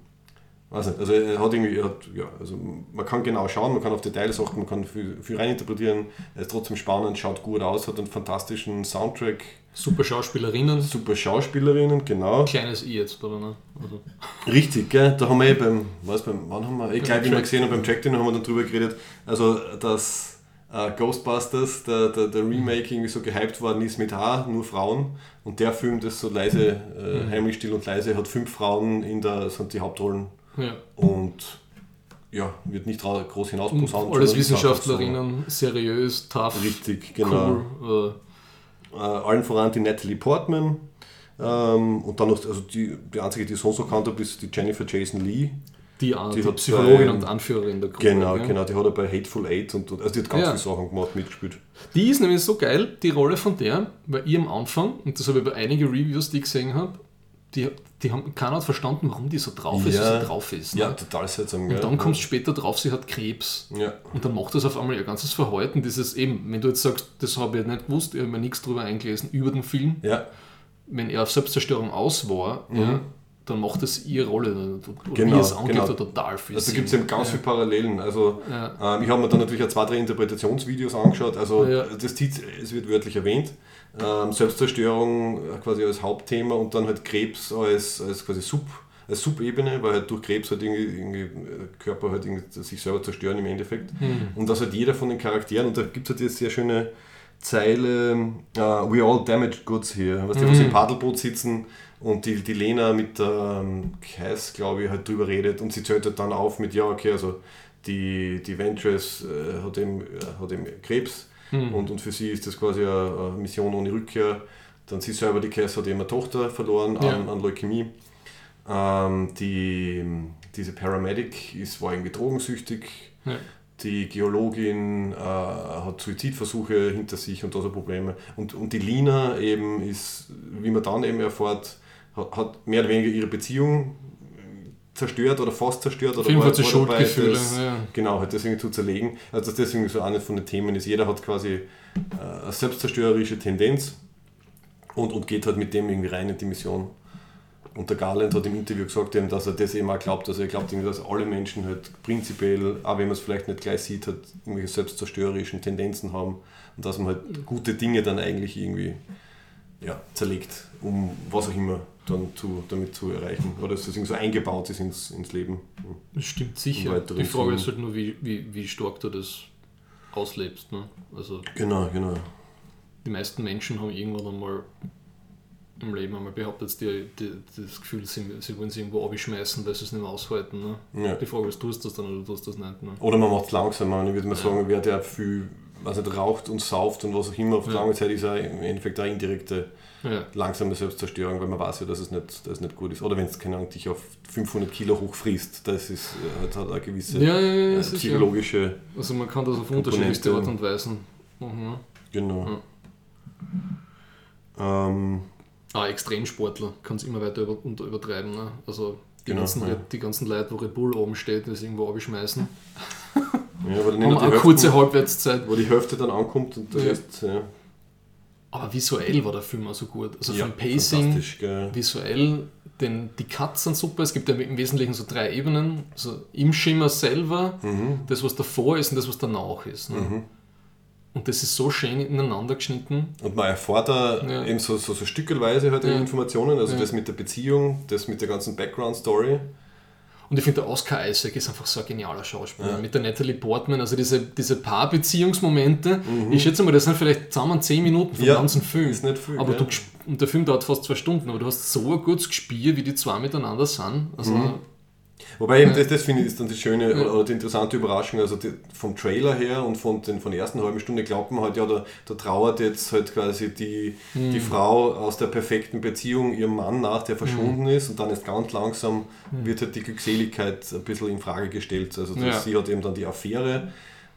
weiß nicht, also er hat irgendwie, er hat, ja, also man kann genau schauen, man kann auf Details achten, man kann viel, viel reininterpretieren, er ist trotzdem spannend, schaut gut aus, hat einen fantastischen Soundtrack, Super Schauspielerinnen. super Schauspielerinnen, genau. Kleines I jetzt, oder ne? Also, Richtig, gell? da haben wir eh beim, was beim, wann haben wir, ich glaube, Track- gesehen haben, beim Dinner haben wir dann drüber geredet, also dass äh, Ghostbusters, der, der, der Remake irgendwie so gehypt worden ist mit A, nur Frauen und der Film, das so leise, äh, heimlich still und leise, hat fünf Frauen in der, sind die Hauptrollen ja. und ja, wird nicht groß. Und alles Wissenschaftlerinnen, seriös, tough, richtig, genau. cool. Äh, allen voran die Natalie Portman ähm, und dann noch, also die, die einzige, die ich sonst noch kannt habe, ist die Jennifer Jason Lee. Äh, die, die, Die Psychologin bei- und Anführerin der Gruppe. Genau, gell? genau, die hat er bei Hateful Eight und, und also die hat ganz Ja. viele Sachen gemacht, mitgespielt. Die ist nämlich so geil, die Rolle von der, weil ich am Anfang, und das habe ich bei einigen Reviews, die ich gesehen habe, die, die haben keiner hat verstanden, warum die so drauf ist, Ja. wie sie drauf ist. Ne? Ja, total seltsam? Und dann kommst du später drauf, sie hat Krebs. Ja. Und dann macht das auf einmal ihr ganzes Verhalten, dieses eben, wenn du jetzt sagst, das habe ich nicht gewusst, ich habe mir nichts drüber eingelesen, über den Film, Ja, wenn er auf Selbstzerstörung aus war, ja, dann macht das ihre Rolle, oder Mhm. Genau, wie es angeht, genau. total viel also gibt es eben ganz viele Parallelen. Also Ja. ähm, ich habe mir dann natürlich auch zwei, drei Interpretationsvideos angeschaut. Also Ja. das zieht, es wird wörtlich erwähnt. Ähm, Selbstzerstörung äh, quasi als Hauptthema und dann halt Krebs als, als quasi Sub, als Subebene, weil halt durch Krebs halt irgendwie, irgendwie äh, Körper halt irgendwie sich selber zerstören im Endeffekt. Und dass halt jeder von den Charakteren, und da gibt es halt diese sehr schöne Zeile, äh, we all damaged goods here, was die, was im Paddleboot sitzen und die, die Lena mit der ähm, Cass, glaube ich, halt drüber redet und sie zählt halt dann auf mit, ja, okay, also die, die Ventress äh, hat, eben, äh, hat eben Krebs und, und für sie ist das quasi eine, Mission ohne Rückkehr. Dann sie selber, die Cass, hat eben eine Tochter verloren an, Ja. an Leukämie. Ähm, die, diese Paramedic ist, war irgendwie drogensüchtig. Ja. Die Geologin äh, hat Suizidversuche hinter sich und da so Probleme. Und, und die Lina eben ist, wie man dann eben erfährt, hat, hat mehr oder weniger ihre Beziehung zerstört oder fast zerstört. Oder war- zu war dabei, das- ja. Genau, halt deswegen zu zerlegen. Also das deswegen so eine von den Themen ist, jeder hat quasi äh, eine selbstzerstörerische Tendenz und, und geht halt mit dem irgendwie rein in die Mission. Und der Garland hat im Interview gesagt, eben, dass er das eben auch glaubt, also er glaubt, irgendwie, dass alle Menschen halt prinzipiell, auch wenn man es vielleicht nicht gleich sieht, halt irgendwelche selbstzerstörerischen Tendenzen haben und dass man halt gute Dinge dann eigentlich irgendwie ja, zerlegt, um was auch immer dann zu, damit zu erreichen. Oder dass das irgendwie so eingebaut ist ins, ins Leben. Das stimmt Im sicher. Die Frage ist halt nur, wie, wie, wie stark du das auslebst. Ne? Also Genau, genau. die meisten Menschen haben irgendwann einmal im Leben einmal behauptet, die, die, das Gefühl, sie, sie wollen sie irgendwo abschmeißen, weil sie es nicht mehr aushalten. Ne? Ja. Die Frage ist, tust du das dann oder tust du das nicht? Ne? Oder man macht es langsamer. Ich würde mal sagen, wer der viel was nicht, raucht und sauft und was auch immer auf Ja. lange Zeit ist er im Endeffekt eine indirekte, Ja. langsame Selbstzerstörung, weil man weiß ja, dass es nicht, dass es nicht gut ist. Oder wenn es, keine Ahnung, dich auf 500 Kilo hochfrisst, das ist, äh, hat, hat eine gewisse Ja, äh, psychologische. Also man kann das auf unterschiedlichste Komponente. Art und Weisen machen. Genau. Ähm, Ah, Extremsportler kann es immer weiter über, unter, übertreiben. Ne? Also die, Genau, ganzen, ja. Die ganzen Leute, wo Red Bull oben steht, das irgendwo abschmeißen, ja, aber dann haben eine Hälfte, kurze Halbwertszeit. wo die Hälfte dann ankommt und der Ja. Rest, ja, Aber visuell war der Film auch so gut. Also Ja, vom Pacing, visuell, den, die Cuts sind super. Es gibt ja im Wesentlichen so drei Ebenen. Also im Schimmer selber, das, was davor ist und das, was danach ist. Ne? Und das ist so schön ineinander geschnitten. Und man erfährt da Ja. eben so, so, so stückelweise halt Ja. Informationen, also Ja. das mit der Beziehung, das mit der ganzen Background-Story. Und ich finde, der Oscar Isaac ist einfach so ein genialer Schauspieler. Ja. Mit der Natalie Portman, also diese, diese Paarbeziehungsmomente. Ich schätze mal, das sind vielleicht zusammen 10 Minuten vom Mhm. Ja, ganzen Film. ist nicht viel, aber ja. du, und der Film dauert fast zwei Stunden, aber du hast so ein gutes Gespür, wie die zwei miteinander sind. Also, Mhm. Wobei eben das, das finde ich ist dann die schöne oder, die interessante Überraschung. Also die, vom Trailer her und von, den, von der ersten halben Stunde glaubt man halt, ja, da, da trauert jetzt halt quasi die, die Frau aus der perfekten Beziehung ihrem Mann nach, der verschwunden ist und dann ist ganz langsam wird halt die Glückseligkeit ein bisschen in Frage gestellt. Also Ja. sie hat eben dann die Affäre.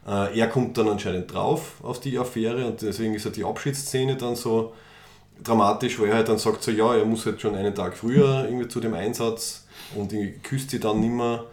Äh, er kommt dann anscheinend drauf auf die Affäre und deswegen ist halt die Abschiedsszene dann so dramatisch, weil er halt dann sagt so, ja, er muss jetzt schon einen Tag früher irgendwie zu dem Einsatz und küsst sie dann nimmer.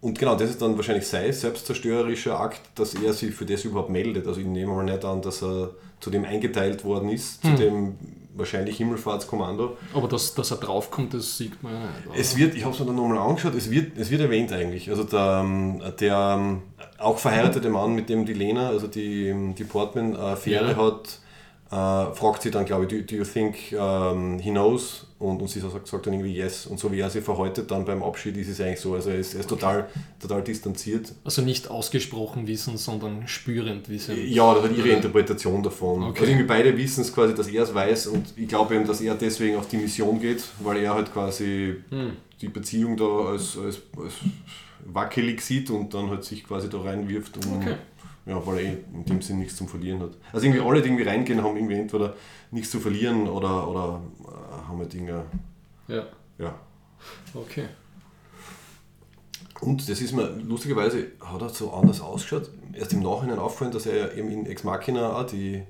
Und genau, das ist dann wahrscheinlich sein selbstzerstörerischer Akt, dass er sich für das überhaupt meldet. Also ich nehme mal nicht an, dass er zu dem eingeteilt worden ist, zu dem wahrscheinlich Himmelfahrtskommando. aber dass, dass er draufkommt, das sieht man ja nicht. oder? Es wird, ich habe es mir dann nochmal angeschaut, es wird, es wird erwähnt eigentlich. Also der, ähm, der ähm, auch verheiratete Mann, mit dem die Lena, also die, ähm, die Portman-Affäre Ja. hat, äh, fragt sie dann, glaube ich, do, do you think um, he knows? Und, und sie sagt, dann irgendwie yes. Und so wie er sie verhäutet dann beim Abschied, ist es eigentlich so. Also er ist, er ist total, total distanziert. also nicht ausgesprochen wissen, sondern spürend wissen. Ja, das hat ihre Interpretation davon. Okay. Also irgendwie beide wissen es quasi, dass er es weiß und ich glaube eben, dass er deswegen auf die Mission geht, weil er halt quasi Hm. die Beziehung da als, als, als wackelig sieht und dann halt sich quasi da reinwirft, um, Okay. Ja, weil er eh in dem Sinn nichts zum Verlieren hat. Also irgendwie alle, die irgendwie reingehen, haben irgendwie entweder nichts zu verlieren oder, oder äh, haben halt Dinge, Ja, ja. okay. Und das ist mir lustigerweise, hat er so anders ausgeschaut. Erst im Nachhinein auffallen, dass er eben in Ex Machina auch die,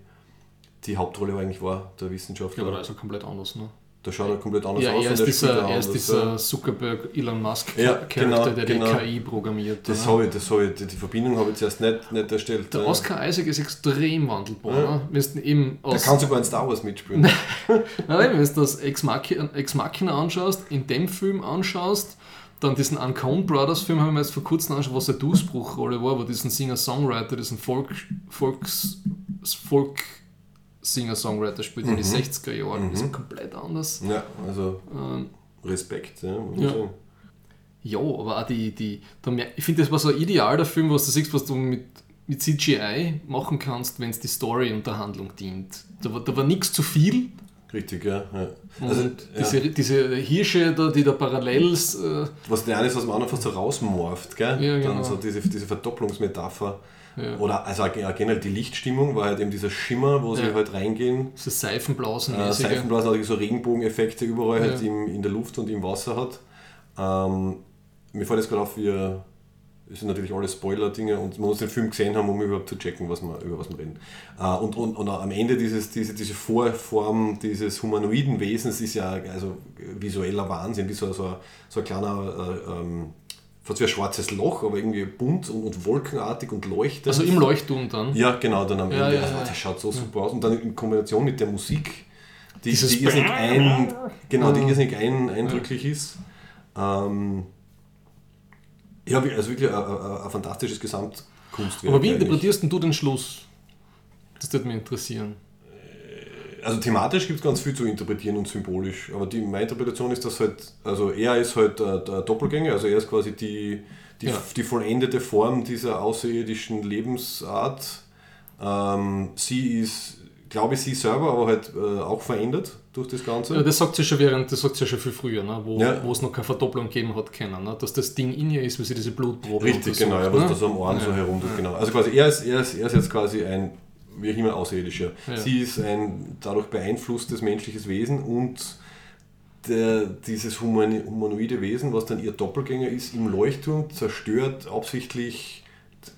die Hauptrolle eigentlich war, der Wissenschaftler. Ja, aber da ist er komplett anders, ne? Da schaut er komplett anders Ja, aus. er ist dieser, er ist dieser Zuckerberg Elon Musk Ja, Charakter, genau, der genau. die KI programmiert. Das habe ich, das habe ich, die, die Verbindung habe ich zuerst nicht, nicht erstellt. Der ja. Oscar Isaac ist extrem wandelbar. Ja. Ne? Wenn du eben Der aus, kann sogar in Star Wars mitspielen. Nein, wenn du das Ex Machina, Ex Machina anschaust, in dem Film anschaust, dann diesen Uncount Brothers Film haben wir jetzt vor kurzem angeschaut, was eine Durchbruchrolle war, wo diesen Singer-Songwriter, diesen Folk, Volks, Folk Singer-Songwriter spielt in die 60er Jahre. Das ist komplett anders. ja, also Ähm, Respekt. Ja, Ja. Ja, aber auch die, die mer- ich finde, das war so ein ideal der Film, was du siehst, was du mit, mit CGI machen kannst, wenn es die Story und der Handlung dient. Da war, da war nichts zu viel. Richtig, ja. ja. Also, ja. diese, diese Hirsche, da, die da parallel äh, was der eine ist, was man einfach so rausmorft, gell? Ja, genau. Dann so diese, diese Verdopplungsmetapher. Ja. Oder also auch generell die Lichtstimmung war halt eben dieser Schimmer, wo sie Ja. halt reingehen. so Seifenblasen Äh, Seifenblasen hat so Regenbogeneffekte überall halt im, in der Luft und im Wasser hat. Ähm, mir fällt jetzt gerade auf, wir das sind natürlich alle Spoiler-Dinge und man muss den Film gesehen haben, um überhaupt zu checken, was wir, über was wir reden. Äh, und, und, und am Ende dieses, diese, diese Vorform dieses humanoiden Wesens ist ja also visueller Wahnsinn, wie so, so, ein- so ein kleiner, äh, ähm, fast wie ein schwarzes Loch, aber irgendwie bunt und, und wolkenartig und leuchtend. Also im Leuchtturm dann. Ja, genau, dann am Ja, Ende. ja, also, das schaut so super aus. Und dann in Kombination mit der Musik, die, die irrsinnig, ein, genau, die irrsinnig ein, eindrücklich ist. Ähm, ja, also wirklich ein, ein, ein fantastisches Gesamtkunstwerk. aber wie interpretierst denn du den Schluss? Das würde mich interessieren. Also thematisch gibt es ganz viel zu interpretieren und symbolisch, aber die, meine Interpretation ist, dass halt, also er ist halt der, der Doppelgänger, also er ist quasi die, die, Ja. die vollendete Form dieser außerirdischen Lebensart. Ähm, sie ist, glaube ich, sie selber, aber halt äh, auch verändert durch das Ganze. Ja, das sagt sie schon während, das sagt sie ja schon viel früher, ne? wo, Ja. wo es noch keine Verdopplung gegeben hat, können, ne? dass das Ding in ihr ist, wie sie diese Blutprobe Richtig, genau, ja, was ne? da so am Ohren so herum tut, genau. Also quasi er ist, er ist, er ist jetzt quasi ein, wie auch immer, Außerirdischer. Ja. Sie ist ein dadurch beeinflusstes menschliches Wesen und der, dieses humanoide Wesen, was dann ihr Doppelgänger ist, im Leuchtturm zerstört absichtlich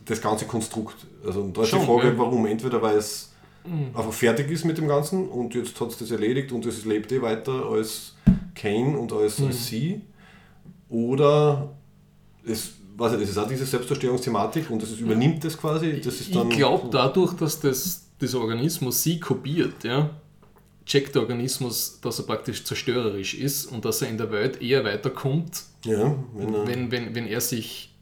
das ganze Konstrukt. Also da ist die Schon, Frage, ja. Mhm. warum? Entweder weil es einfach fertig ist mit dem Ganzen und jetzt hat es das erledigt und es lebt eh weiter als Kane und als, Mhm. als sie. Oder es, weiß ich, das ist auch diese Selbstzerstörungsthematik und das ist, übernimmt das quasi. Das ist dann, ich glaube dadurch, dass das, dieser Organismus sie kopiert, ja, checkt der Organismus, dass er praktisch zerstörerisch ist und dass er in der Welt eher weiterkommt, Ja, wenn er, wenn, wenn, wenn er sich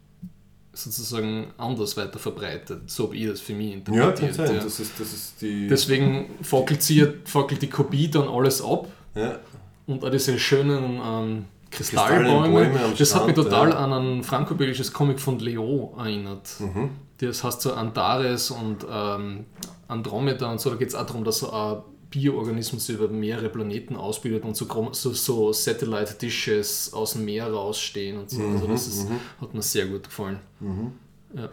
sozusagen anders weiter verbreitet. So habe ich das für mich ja, interpretiert. sein. ja. Das, ist, das ist die. Deswegen fackelt, sie, fackelt die Kopie dann alles ab ja. und auch diese schönen ähm, Kristallbäume. Das hat mich Strand, total ja. an ein franco-belgisches Comic von Leo erinnert. Mhm. Das heißt so Antares und ähm, Andromeda und so. Da geht es auch darum, dass so ein Bioorganismus über mehrere Planeten ausbildet und so, so, so Satellite-Dishes aus dem Meer rausstehen und so. Mhm, Also das ist, hat mir sehr gut gefallen. Ja.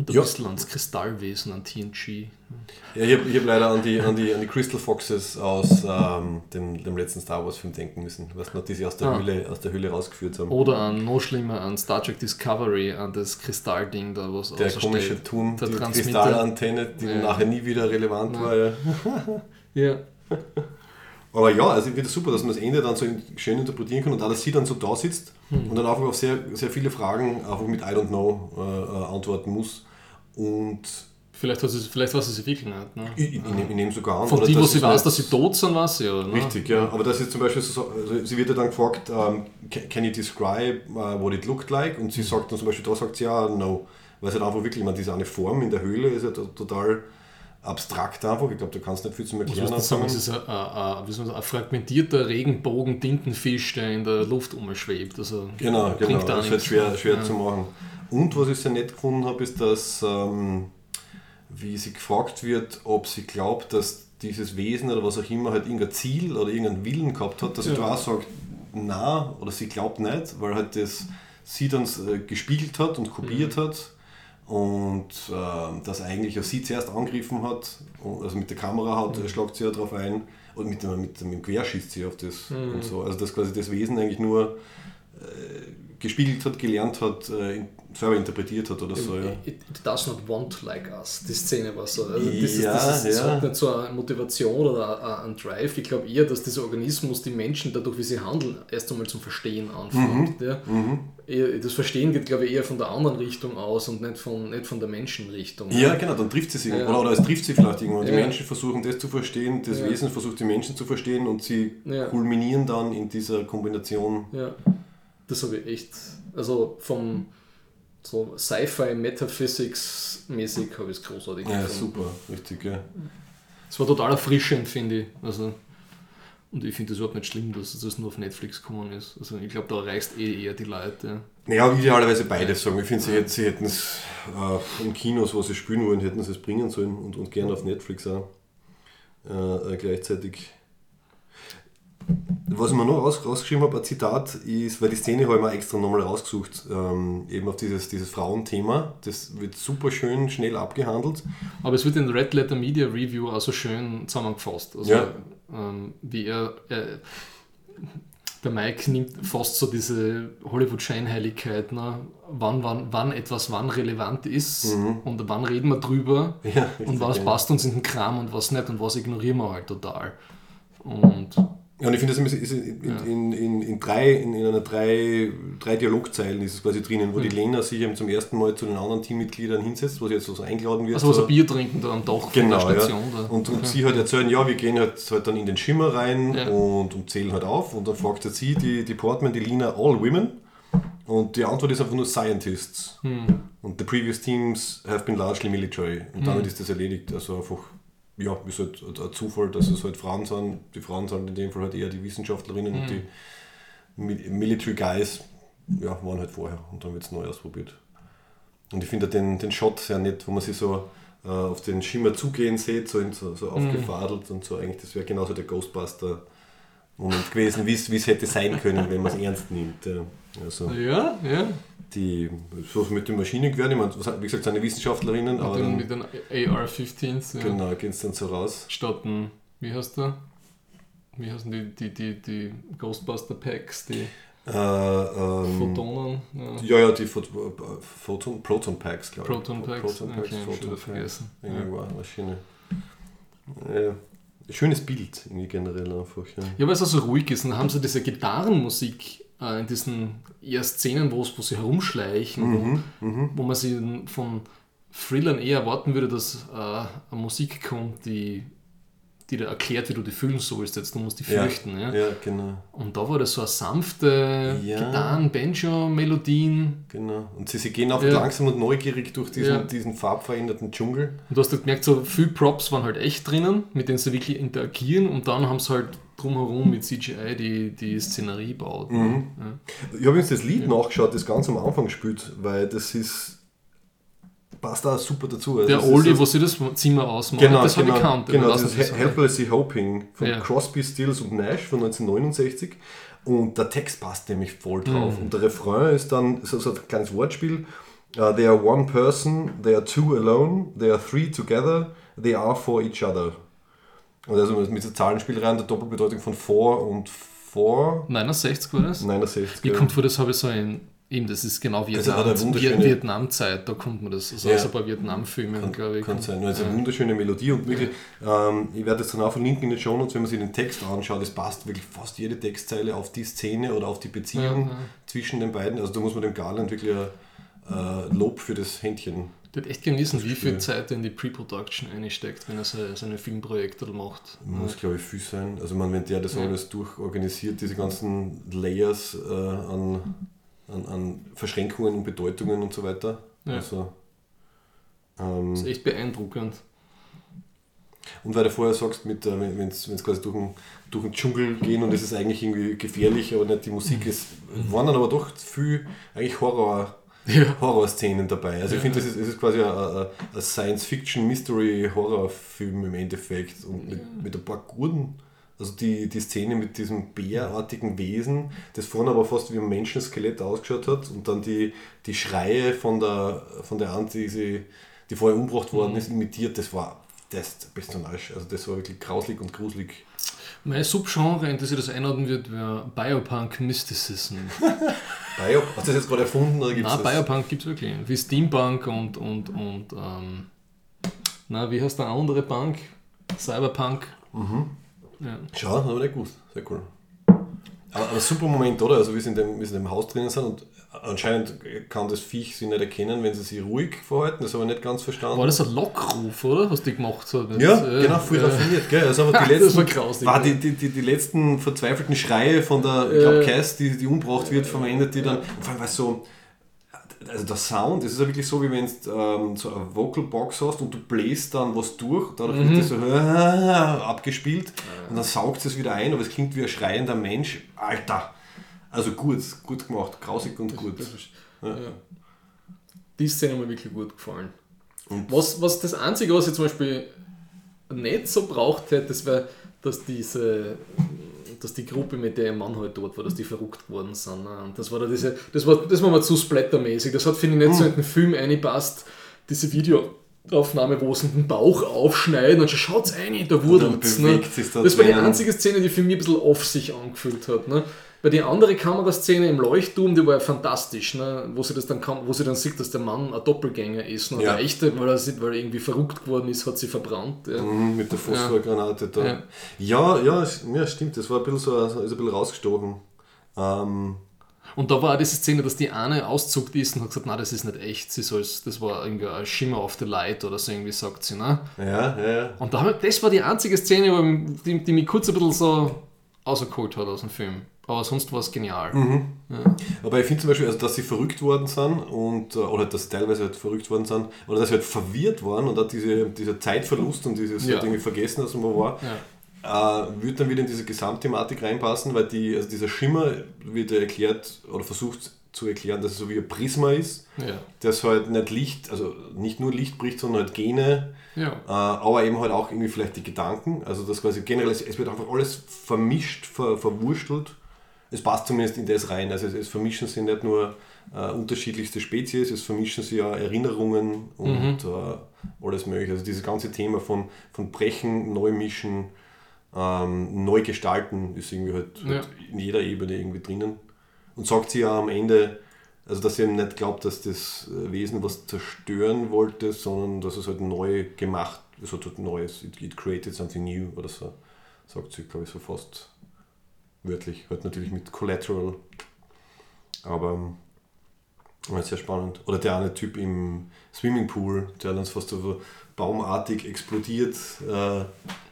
Und ein Ja. bisschen ans Kristallwesen, an TNG. Ja, ich habe hab leider an die, an, die, an die Crystal Foxes aus ähm, dem, dem letzten Star Wars Film denken müssen, was noch die sie aus der, Ah. Höhle, aus der Höhle rausgeführt haben. Oder an, noch schlimmer, an Star Trek Discovery, an das Kristallding da, was der komische. Turm, der die. Kristallantenne, die Ja. nachher nie wieder relevant Nein. war. Ja. Ja. Aber ja, also ich finde es super, dass man das Ende dann so schön interpretieren kann und dass sie dann so da sitzt Hm. und dann einfach auf sehr, sehr viele Fragen einfach mit I don't know äh, äh, antworten muss. Und Vielleicht, hat sie, vielleicht weiß sie sich wirklich nicht. Ne? ich, ich, ich nehme ich nehm sogar an. Von die, wo sie weiß, dass sie tot sind, weiß sie, oder? Ne? Richtig, ja. Aber das ist zum Beispiel so, also sie wird ja dann gefragt, ähm, can you describe uh, what it looked like? Und Mhm. sie sagt dann zum Beispiel, da sagt sie ja, no. Weil es halt einfach wirklich, ich meine, diese eine Form in der Höhle ist ja to- total abstrakt einfach. Ich glaube, da kannst du nicht viel zum Ich Erklären muss sagen, es ist ein, ein, ein, man ein fragmentierter Regenbogen-Tintenfisch, der in der Luft umschwebt. Also Genau, genau. Das ist halt schwer, schwer Ja. zu machen. Und was ich sehr nett gefunden habe, ist, dass, ähm, wie sie gefragt wird, ob sie glaubt, dass dieses Wesen oder was auch immer halt irgendein Ziel oder irgendeinen Willen gehabt hat, dass sie Ja. da auch sagt, na oder sie glaubt nicht, weil halt das sie dann äh, gespiegelt hat und kopiert Mhm. hat und ähm, dass eigentlich ja sie zuerst angegriffen hat, also mit der Kamera hat, Mhm. schlagt sie ja drauf ein und mit dem, mit dem Quer schießt sie auf das Mhm. und so. Also dass quasi das Wesen eigentlich nur äh, gespiegelt hat, gelernt hat, äh, in, selber interpretiert hat oder so. Ja. It, it does not want like us. Die Szene war so. Also das, ist, Ja, das, ist, das ja. hat nicht so eine Motivation oder ein- Drive. Ich glaube eher, dass dieser Organismus die Menschen dadurch, wie sie handeln, erst einmal zum Verstehen anfängt. Mhm. Ja. Eher, das Verstehen geht, glaube ich, eher von der anderen Richtung aus und nicht von, nicht von der Menschenrichtung. Ja, genau, dann trifft sie sich. Ja. Oder, oder es trifft sie vielleicht irgendwann. Die. Menschen versuchen das zu verstehen, das. Wesen versucht die Menschen zu verstehen und sie kulminieren dann in dieser Kombination. Ja, das habe ich echt, also vom so Sci-Fi Metaphysics mäßig habe ich es großartig Ja, gefunden. super, richtig, ja. Es war total erfrischend, finde ich. Also, und ich finde es überhaupt nicht schlimm, dass das nur auf Netflix gekommen ist. Also ich glaube, da erreichst eh eher die Leute. Naja, idealerweise beides sagen. Ich finde, sie, hätten- sie hätten es äh, im Kinos, wo sie spielen wollen, hätten sie es bringen sollen und, und gerne auf Netflix auch äh, gleichzeitig. Was ich mir noch raus, rausgeschrieben habe, ein Zitat ist, weil die Szene habe ich mir extra nochmal rausgesucht, ähm, eben auf dieses, dieses Frauenthema. Das wird super schön schnell abgehandelt. Aber es wird in Red Letter Media Review auch so schön zusammengefasst. Also, Ja. ähm, wie er, er, der Mike nimmt fast so diese Hollywood-Scheinheiligkeit, ne? wann, wann, wann etwas wann relevant ist und wann reden wir drüber Mhm. Ja, und was passt uns in den Kram und was nicht und was ignorieren wir halt total. Und Ja, und ich finde, das ist in, in, in, in, in, drei, in, in einer drei, drei Dialogzeilen ist es quasi drinnen, wo die Lena sich eben zum ersten Mal zu den anderen Teammitgliedern hinsetzt, wo sie jetzt so so eingeladen wird. also was so. ein Bier trinken da am Dach von Genau, der Station. ja. Da. Und, und Okay. sie halt erzählen, ja, wir gehen halt, halt dann in den Schimmer rein Ja. und, und zählen halt auf. Und dann fragt halt sie, die, die Portman, die Lina, all women. Und die Antwort ist einfach nur Scientists. Hm. Und the previous teams have been largely military. Und Hm. damit ist das erledigt. Also einfach, ja, ist halt ein Zufall, dass es halt Frauen sind. Die Frauen sind in dem Fall halt eher die Wissenschaftlerinnen Hm. und die Mi- Military Guys ja, waren halt vorher. Und dann wird es neu ausprobiert. Und ich finde den, den Shot sehr nett, wo man sich so äh, auf den Schimmer zugehen sieht, so, in, so, so aufgefadelt und so. Eigentlich, das wäre genauso der Ghostbuster-Moment gewesen, wie es hätte sein können, wenn man es ernst nimmt. Ja. Also Ja, ja. die, so mit den Maschinengewehren, ich meine, wie gesagt, seine Wissenschaftlerinnen, aber Mit den, dann, mit den AR-15s. Ja. genau, gehen es dann so raus. Statt ein, wie heißt der? Wie heißen die, die, die, die Ghostbuster Packs, die Äh, ähm, Photonen? Ja. Ja, ja, die Phot Photon, Proton Packs, glaube ich. Proton Packs? Proton Packs, Okay, Photon wieder Packs. vergessen. Eine schöne. Ja. Schönes Bild, irgendwie generell einfach. Ja. Ja, weil es auch so ruhig ist. Und dann haben sie diese Gitarrenmusik äh, in diesen eher Szenen, wo, sie herumschleichen, wo, wo man sie von Thrillern eher erwarten würde, dass äh, eine Musik kommt, die, die dir erklärt, wie du dich fühlen sollst. Jetzt, du musst dich Ja. fürchten. Ja? Ja, genau. Und da war das so eine sanfte Ja. Gitarren, Banjo-Melodien. genau. Und sie, sie gehen auch Ja. langsam und neugierig durch diesen, Ja. diesen farbveränderten Dschungel. Und du hast halt gemerkt, so viele Props waren halt echt drinnen, mit denen sie wirklich interagieren und dann haben sie halt drumherum mit CGI die, die Szenerie gebaut. Mhm. Ja. Ich habe jetzt das Lied nachgeschaut, das ganz am Anfang spielt, weil das ist. Passt da super dazu. Also Der Oldie, wo sie das Zimmer ausmacht, Genau, das genau, habe ich gekannt. genau das ist Helplessly Hoping von Ja. Crosby, Stills und Nash von 1969. Und der Text passt nämlich voll drauf. Mhm. Und der Refrain ist dann so, so ein kleines Wortspiel. Uh, they are one person, they are two alone, they are three together, they are for each other. Und also mit so Zahlenspielereien der Doppelbedeutung von for und for 69 war das? 69. Mir ja. kommt vor, das habe ich so in. Eben, das ist genau hat Vietnam, wunderschöne- Vietnamzeit, da kommt man das. Also Ja. aus ein paar Vietnam-Filmen, glaube ich. Kann sein. Also eine wunderschöne Melodie und wirklich, ähm, ich werde das dann auch verlinken in den Show Notes, wenn man sich den Text anschaut, es passt wirklich fast jede Textzeile auf die Szene oder auf die Beziehung Ja, ja. zwischen den beiden. Also da muss man dem Garland wirklich ein äh, Lob für das Händchen. Ich würde echt gerne wissen, wie viel. Zeit er in die Pre-Production einsteckt, wenn er seine, seine Filmprojekte macht. Muss, glaube ich, viel sein. Also man, wenn der das Ja. alles durchorganisiert, diese ganzen Layers äh, an, an, an Verschränkungen und Bedeutungen und so weiter. Ja. Also, ähm, Das ist echt beeindruckend. Und weil du vorher sagst, mit, äh, wenn es quasi durch den, durch den Dschungel gehen und es ist eigentlich irgendwie gefährlich, aber nicht die Musik ist, waren dann aber doch viel eigentlich Horror, Ja. Horrorszenen dabei. Also ich finde, das ist, es ist quasi ein Science-Fiction-Mystery-Horrorfilm im Endeffekt und mit, mit ein paar guten, also die, die Szene mit diesem bärartigen Wesen, das vorne aber fast wie ein Menschenskelett ausgeschaut hat und dann die, die Schreie von der, von der Ant, die, sie, die vorher umgebracht worden ist, imitiert, das war das Personage. Also das war wirklich grauslig und gruselig. Mein Subgenre, in das ich das einordnen wird, wäre Biopunk Mysticism. Biop, hast du das jetzt gerade erfunden oder gibt es Nein, das? Biopunk gibt es wirklich. Wie Steampunk und, und, und ähm, na, wie heißt der andere Punk? Cyberpunk. Ja. Schau, habe ich nicht gewusst. Sehr cool. Aber, aber super Moment, oder? Also wie sie in dem, Haus drinnen sind und anscheinend kann das Viech sie nicht erkennen, wenn sie sich ruhig verhalten. Das habe ich nicht ganz verstanden. War das ein Lockruf, oder? Was die gemacht hat? ja, Äh, genau, viel äh, raffiniert, gell? Also aber die Das letzten, war grausig, war die, die, die, die letzten verzweifelten Schreie von der, ich glaube. Cass, die, die umgebracht wird, verwendet die dann. Vor allem, weil so, also der Sound, das ist ja wirklich so, wie wenn du ähm, so eine Vocalbox hast und du bläst dann was durch, dadurch Mhm. wird das so abgespielt und dann saugt es wieder ein, aber es klingt wie ein schreiender Mensch. Alter! Also gut, gut gemacht, grausig und gut. Ja. Die Szene hat mir wirklich gut gefallen. Und- Was, was das Einzige, was ich zum Beispiel nicht so braucht hätte, das wäre, dass diese dass die Gruppe, mit der ihr Mann halt dort war, dass die verrückt geworden sind. ne? Und das war da diese, das war, das war mal zu splattermäßig. Das hat, finde ich, nicht so in den Film eingepasst, diese Videoaufnahme, wo sie den Bauch aufschneiden und schon schaut's rein, da dann ne? Das war die einzige Szene, die für mich ein bisschen off sich angefühlt hat. Ne? Bei der anderen Kameraszene im Leuchtturm, die war ja fantastisch, ne? wo, sie das dann kann, wo sie dann sieht, dass der Mann ein Doppelgänger ist. Ne? Ja. Der echte, weil er, sieht- weil er irgendwie verrückt geworden ist, hat sie verbrannt. Ja. Mhm, mit der Phosphorgranate da. Ja. Ja, ja, stimmt, das war ein bisschen so, ist ein bisschen rausgestochen. Ähm, Und da war auch diese Szene, dass die eine auszuckt ist und hat gesagt, nein, das ist nicht echt, sie soll's, das war irgendwie ein Shimmer of the Light oder so irgendwie sagt sie. Ne? ja, ja, ja. Und da, das war die einzige Szene, die, die mich kurz ein bisschen so rausgeholt hat aus dem Film. Aber sonst war es genial. Aber ich finde zum Beispiel, also, dass sie verrückt worden sind und, äh, oder dass sie teilweise halt verrückt worden sind, oder dass sie halt verwirrt waren und auch diese, dieser Zeitverlust und dieses Ja. halt irgendwie Vergessen, dass man war, Ja. äh, wird dann wieder in diese Gesamtthematik reinpassen, weil die, also dieser Schimmer wird ja erklärt oder versucht zu erklären, dass es so wie ein Prisma ist, Ja. das halt nicht Licht, also nicht nur Licht bricht, sondern halt Gene, Ja. äh, aber eben halt auch irgendwie vielleicht die Gedanken, also das quasi generell, es, es wird einfach alles vermischt, ver, verwurstelt. Es passt zumindest in das rein, also es, es vermischen sich nicht nur äh, unterschiedlichste Spezies, es vermischen sich ja Erinnerungen und äh, alles mögliche. Also dieses ganze Thema von, von Brechen, Neumischen, ähm, Neugestalten ist irgendwie halt, halt in jeder Ebene irgendwie drinnen. Und sagt sie ja am Ende, also dass sie eben nicht glaubt, dass das äh, Wesen was zerstören wollte, sondern dass es halt neu gemacht, es hat halt Neues, it, it created something new oder so, sagt sie, glaube ich, so fast wörtlich, halt natürlich mit Collateral. Aber ähm, Ja, sehr spannend. Oder der eine Typ im Swimmingpool, der dann fast so baumartig explodiert. Äh,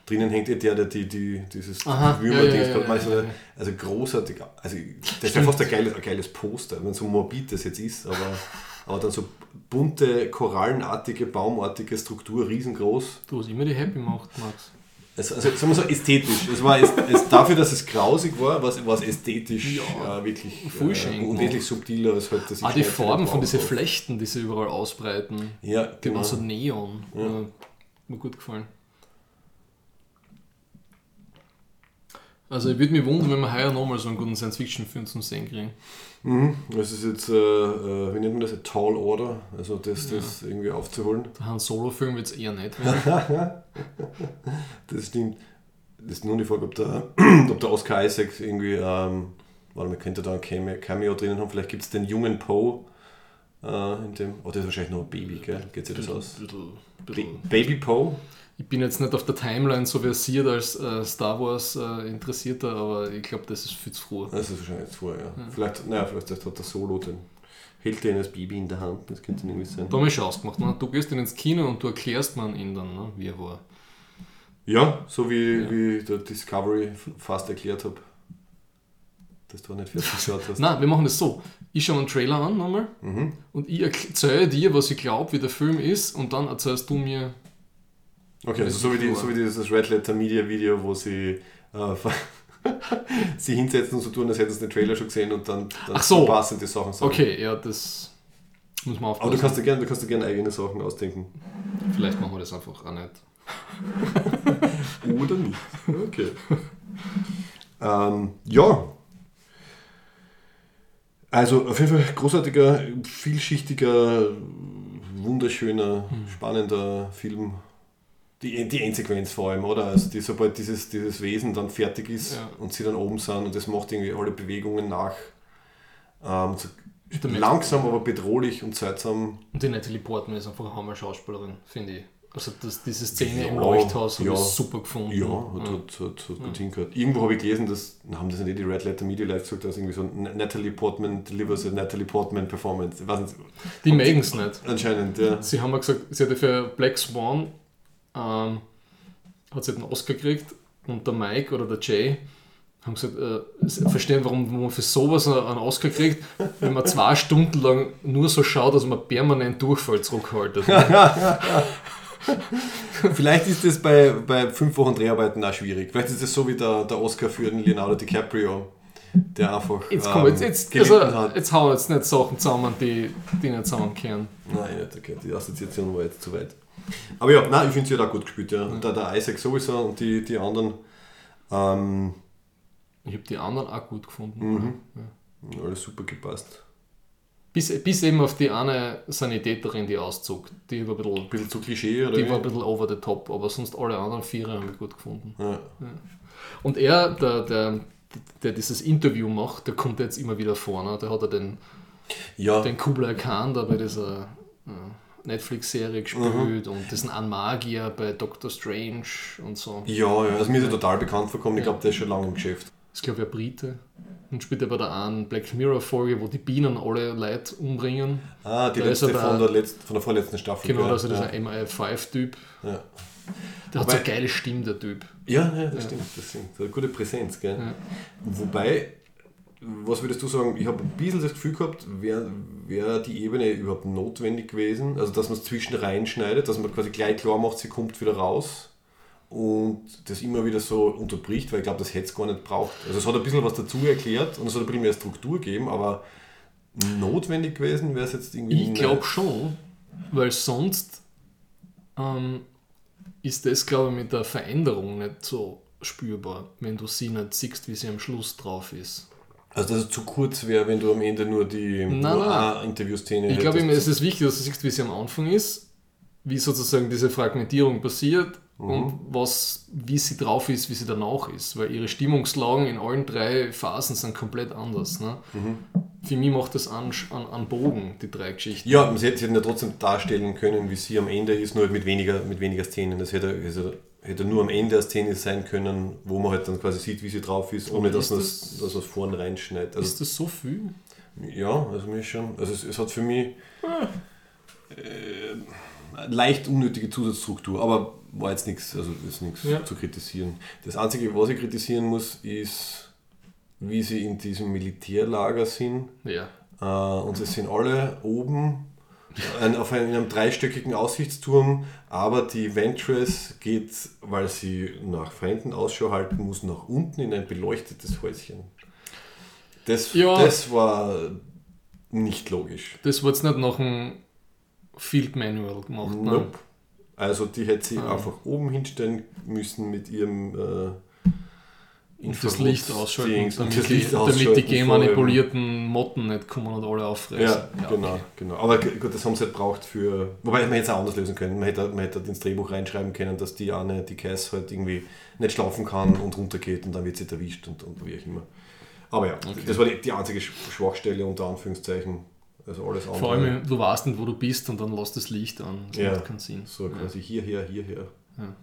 drinnen hängt der, der die, die, dieses Aha, Würmer ja, ja, ja, Also großartig. Also das wäre fast ein geiles, ein geiles Poster, wenn so morbid das jetzt ist, aber, aber dann so bunte, korallenartige, baumartige Struktur, riesengroß. Du hast immer die Happy gemacht, Max. Also, also sagen wir so ästhetisch. Es war es, es, dafür, dass es grausig war, war es, war es ästhetisch Ja, äh, wirklich voll äh, und wesentlich subtiler als halt das Ah, die der von diesen Flechten, die sie überall ausbreiten, Ja, die genau. waren so Neon. Ja. mir gut gefallen. Also ich würde mich wundern, wenn wir heuer nochmal so einen guten Science-Fiction-Film zum Sehen kriegen. Mhm. Das ist jetzt, äh, äh, wie nennt man das, ein Tall Order, also das, das irgendwie aufzuholen. Han Solo-Film wird es eher nicht. Das stimmt. Das ist nur die Frage, ob der, ob der Oscar Isaac irgendwie, ähm, warte mal, könnte da ein Cameo, drinnen haben. Vielleicht gibt es den jungen Poe äh, in dem, oh, der ist wahrscheinlich noch ein Baby, gell? Geht sich das aus? Bisschen- Ba bisschen- Baby Poe? Ich bin jetzt nicht auf der Timeline so versiert als äh, Star Wars äh, Interessierter, aber ich glaube, das ist viel zu früh. Das ist wahrscheinlich jetzt vorher, ja. Vielleicht, naja, vielleicht hat der Solo den, hält den als Baby in der Hand, das könnte irgendwie sein. Da haben wir schon ausgemacht. Ne? Du gehst dann ins Kino und du erklärst man ihn dann, ne? wie er war. Ja, so wie, wie der Discovery fast erklärt habe. Dass du nicht fertig geschaut hast. Nein, wir machen das so. Ich schaue einen Trailer an nochmal Mhm. und ich erzähle dir, was ich glaube, wie der Film ist und dann erzählst du mir. Okay, also so wie, die, so wie dieses Red Letter Media Video, wo sie äh, sie hinsetzen und so tun, als hätten sie den Trailer schon gesehen und dann, dann Ach so. passende Sachen sagen. Okay, ja, das muss man Aber du aufpassen. kannst dir gerne gern eigene Sachen ausdenken. Vielleicht machen wir das einfach auch nicht. Oder nicht. Okay. ähm, ja. Also auf jeden Fall großartiger, vielschichtiger, wunderschöner, spannender Film. Die, die Endsequenz vor allem, oder? Also die, sobald dieses, dieses Wesen dann fertig ist Ja. und sie dann oben sind und das macht irgendwie alle Bewegungen nach. Ähm, so langsam, aber bedrohlich und seltsam. Und die Natalie Portman ist einfach eine Hammer-Schauspielerin, finde ich. Also das, diese Szene Ja, im Leuchthaus habe ja. ich super gefunden. Ja, hat, hat, hat, hat gut hingehört. Irgendwo habe ich gelesen, dass, haben das nicht die Red Letter Media Live gesagt, dass irgendwie so Natalie Portman delivers a Natalie Portman Performance. Ich weiß nicht, Die mögen es nicht. anscheinend, ja. Sie haben ja gesagt, sie hatte für Black Swan ähm, hat sie einen Oscar gekriegt und der Mike oder der Jay haben gesagt, äh, verstehen, warum man für sowas einen Oscar kriegt, wenn man zwei Stunden lang nur so schaut, dass man permanent Durchfall zurückhaltet. Vielleicht ist das bei, bei fünf Wochen Dreharbeiten auch schwierig. Vielleicht ist das so wie der, der Oscar für den Leonardo DiCaprio, der einfach Jetzt ähm, komm, jetzt, jetzt, gelitten also, hat. jetzt hauen wir jetzt nicht Sachen zusammen, die, die nicht zusammenkehren. Nein, okay, die Assoziation war jetzt zu weit. Aber ja, nein, ich finde, sie hat auch gut gespielt. Ja. Und der, der Isaac sowieso und die, die anderen. Ähm, Ich habe die anderen auch gut gefunden. Mhm. alles super gepasst. Bis, bis eben auf die eine Sanitäterin, die auszog. Die war ein bisschen, Ein bisschen zu Klischee, oder? die wie? war ein bisschen over the top, aber sonst alle anderen Vierer haben wir gut gefunden. ja. Und er, der, der, der dieses Interview macht, der kommt jetzt immer wieder vorne. Der hat ja den, ja, den Kublai Khan da bei dieser äh, Netflix-Serie gespielt und diesen Anmagier bei Doctor Strange und so. Ja, ja, also mir ist er total bekannt vorkommen. Ich glaube, der ist schon lange im Geschäft. Ist, glaube ich, ein Brite. Und spielt er bei der einen Black Mirror-Folge, wo die Bienen alle Leute umbringen. Ah, die Da ist letzte er von der- der, letzt, von der vorletzten Staffel. Genau, also das ja. ist ein MI5-Typ. Ja. Der hat Wobei- so eine geile Stimme, der Typ. Ja, ja, das stimmt. Das stimmt. Hat eine gute Präsenz. Gell? Ja. Wobei, was würdest du sagen, ich habe ein bisschen das Gefühl gehabt, wäre wär die Ebene überhaupt notwendig gewesen? Also, dass man es zwischen reinschneidet, dass man quasi gleich klar macht, sie kommt wieder raus und das immer wieder so unterbricht, weil ich glaube, das hätte es gar nicht braucht. Also, es hat ein bisschen was dazu erklärt und es hat ein bisschen mehr Struktur gegeben, aber notwendig gewesen wäre es jetzt irgendwie Ich glaube schon, weil sonst ähm, ist das, glaube ich, mit der Veränderung nicht so spürbar, wenn du sie nicht siehst, wie sie am Schluss drauf ist. Also, dass es zu kurz wäre, wenn du am Ende nur die Interviewszene Ich glaube, es ist wichtig, dass du siehst, wie sie am Anfang ist, wie sozusagen diese Fragmentierung passiert und was, wie sie drauf ist, wie sie danach ist. Weil ihre Stimmungslagen in allen drei Phasen sind komplett anders. Ne? Für mich macht das an, an, an Bogen, die drei Geschichten. Ja, sie hätten ja trotzdem darstellen können, wie sie am Ende ist, nur halt mit weniger, mit weniger Szenen. Das hätte, also, hätte nur am Ende eine Szene sein können, wo man halt dann quasi sieht, wie sie drauf ist, ohne dass ist man das- es dass man's vorne reinschneidet. Also, Ist das so viel? Ja, also mir schon. Also es, es hat für mich äh, leicht unnötige Zusatzstruktur, aber war jetzt nichts, also ist nichts Ja. zu kritisieren. Das Einzige, was ich kritisieren muss, ist, wie sie in diesem Militärlager sind. Ja. Äh, und sie sind alle oben ein, auf einem, in einem dreistöckigen Aussichtsturm, aber die Ventress geht, weil sie nach Fremden Ausschau halten muss, nach unten in ein beleuctetes Häuschen. Das, Ja. das war nicht logisch. Das wird jetzt nicht nach einem Field Manual gemacht. Ne? Nope. Also die hätte sie Ah. einfach oben hinstellen müssen mit ihrem äh, Und das Licht ausschalten, damit, das die, Licht damit die genmanipulierten Motten nicht kommen und alle auffressen. Ja, genau, genau. Aber g- gut, das haben sie halt braucht für. Wobei man es auch anders lösen können. Man hätte, man hätte ins Drehbuch reinschreiben können, dass die eine, die Cass halt irgendwie nicht schlafen kann und runtergeht und dann wird sie erwischt und, und wie auch immer. Aber ja, das war die, die einzige Sch- Schwachstelle unter Anführungszeichen. Also alles andere. Vor allem, du weißt nicht, wo du bist und dann lässt das Licht an. Das Ja. macht keinen Sinn. so quasi hierher, hierher. Ja.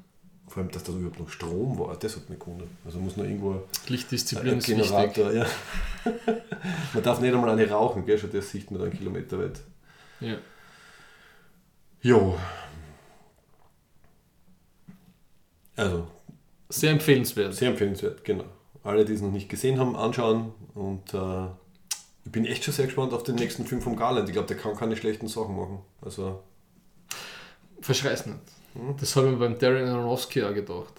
Vor allem, dass da überhaupt noch Strom war, das hat mich gewundert. Also muss noch irgendwo Lichtdisziplin ein. Generator, ja. man darf nicht einmal eine rauchen, gell? Schon das sieht man dann kilometerweit. Ja. Jo. Also, Sehr empfehlenswert. Sehr empfehlenswert, genau. Alle, die es noch nicht gesehen haben, anschauen. Und äh, ich bin echt schon sehr gespannt auf den nächsten Film vom Garland. Ich glaube, der kann keine schlechten Sachen machen. Also, Verschreiß nicht. Das habe ich mir beim Darren Aronofsky auch gedacht.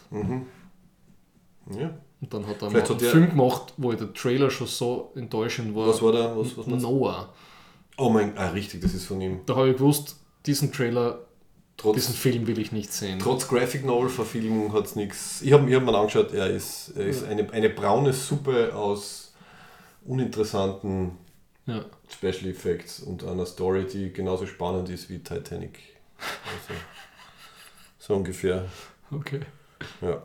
ja. Und dann hat er Vielleicht hat einen der- Film gemacht, wo der Trailer schon so enttäuschend war. Was war da? Was, was? Noah. Oh mein, ah, richtig, das ist von ihm. Da habe ich gewusst, diesen Trailer, Trotz, diesen Film will ich nicht sehen. trotz Graphic Novel Verfilmung hat es nichts. Ich habe ich hab mir angeschaut, er ist, er ist eine, eine braune Suppe aus uninteressanten Ja. Special Effects und einer Story, die genauso spannend ist wie Titanic. Also, so ungefähr. Okay. Ja.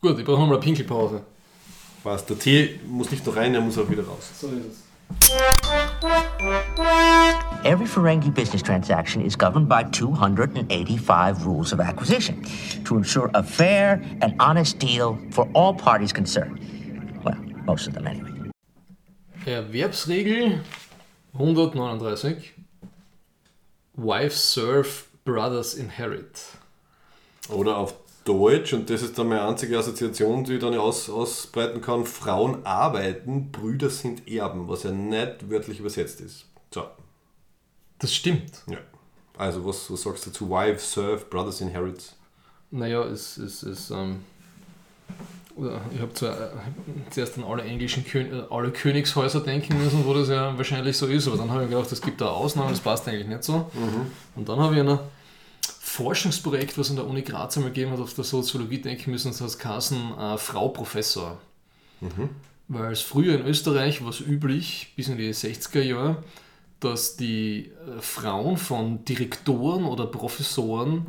Gut, ich brauche nochmal eine Pinkelpause. Was, der Tee muss nicht noch rein, er muss auch wieder raus. So ist es. Every Ferengi business transaction is governed by 285 rules of acquisition to ensure a fair and honest deal for all parties concerned. Well, most of them anyway. Erwerbsregel 139. Wives serve, brothers inherit. Oder auf Deutsch, und das ist dann meine einzige Assoziation, die ich dann aus, ausbreiten kann, Frauen arbeiten, Brüder sind Erben, was ja nicht wörtlich übersetzt ist. So, Das stimmt. ja. Also was, was sagst du dazu? Wives serve, brothers inherit. Naja, es ist. Es, ähm, oder ich habe zwar äh, zuerst an alle englischen Kön äh, alle Königshäuser denken müssen, wo das ja wahrscheinlich so ist, aber dann habe ich gedacht, es gibt da Ausnahmen, das passt eigentlich nicht so. Und dann habe ich ein Forschungsprojekt, was an der Uni Graz einmal gegeben hat, auf der Soziologie denken müssen, das heißt Kassen äh, Frau Professor. Weil es früher in Österreich war es üblich, bis in die 60er Jahre, dass die äh, Frauen von Direktoren oder Professoren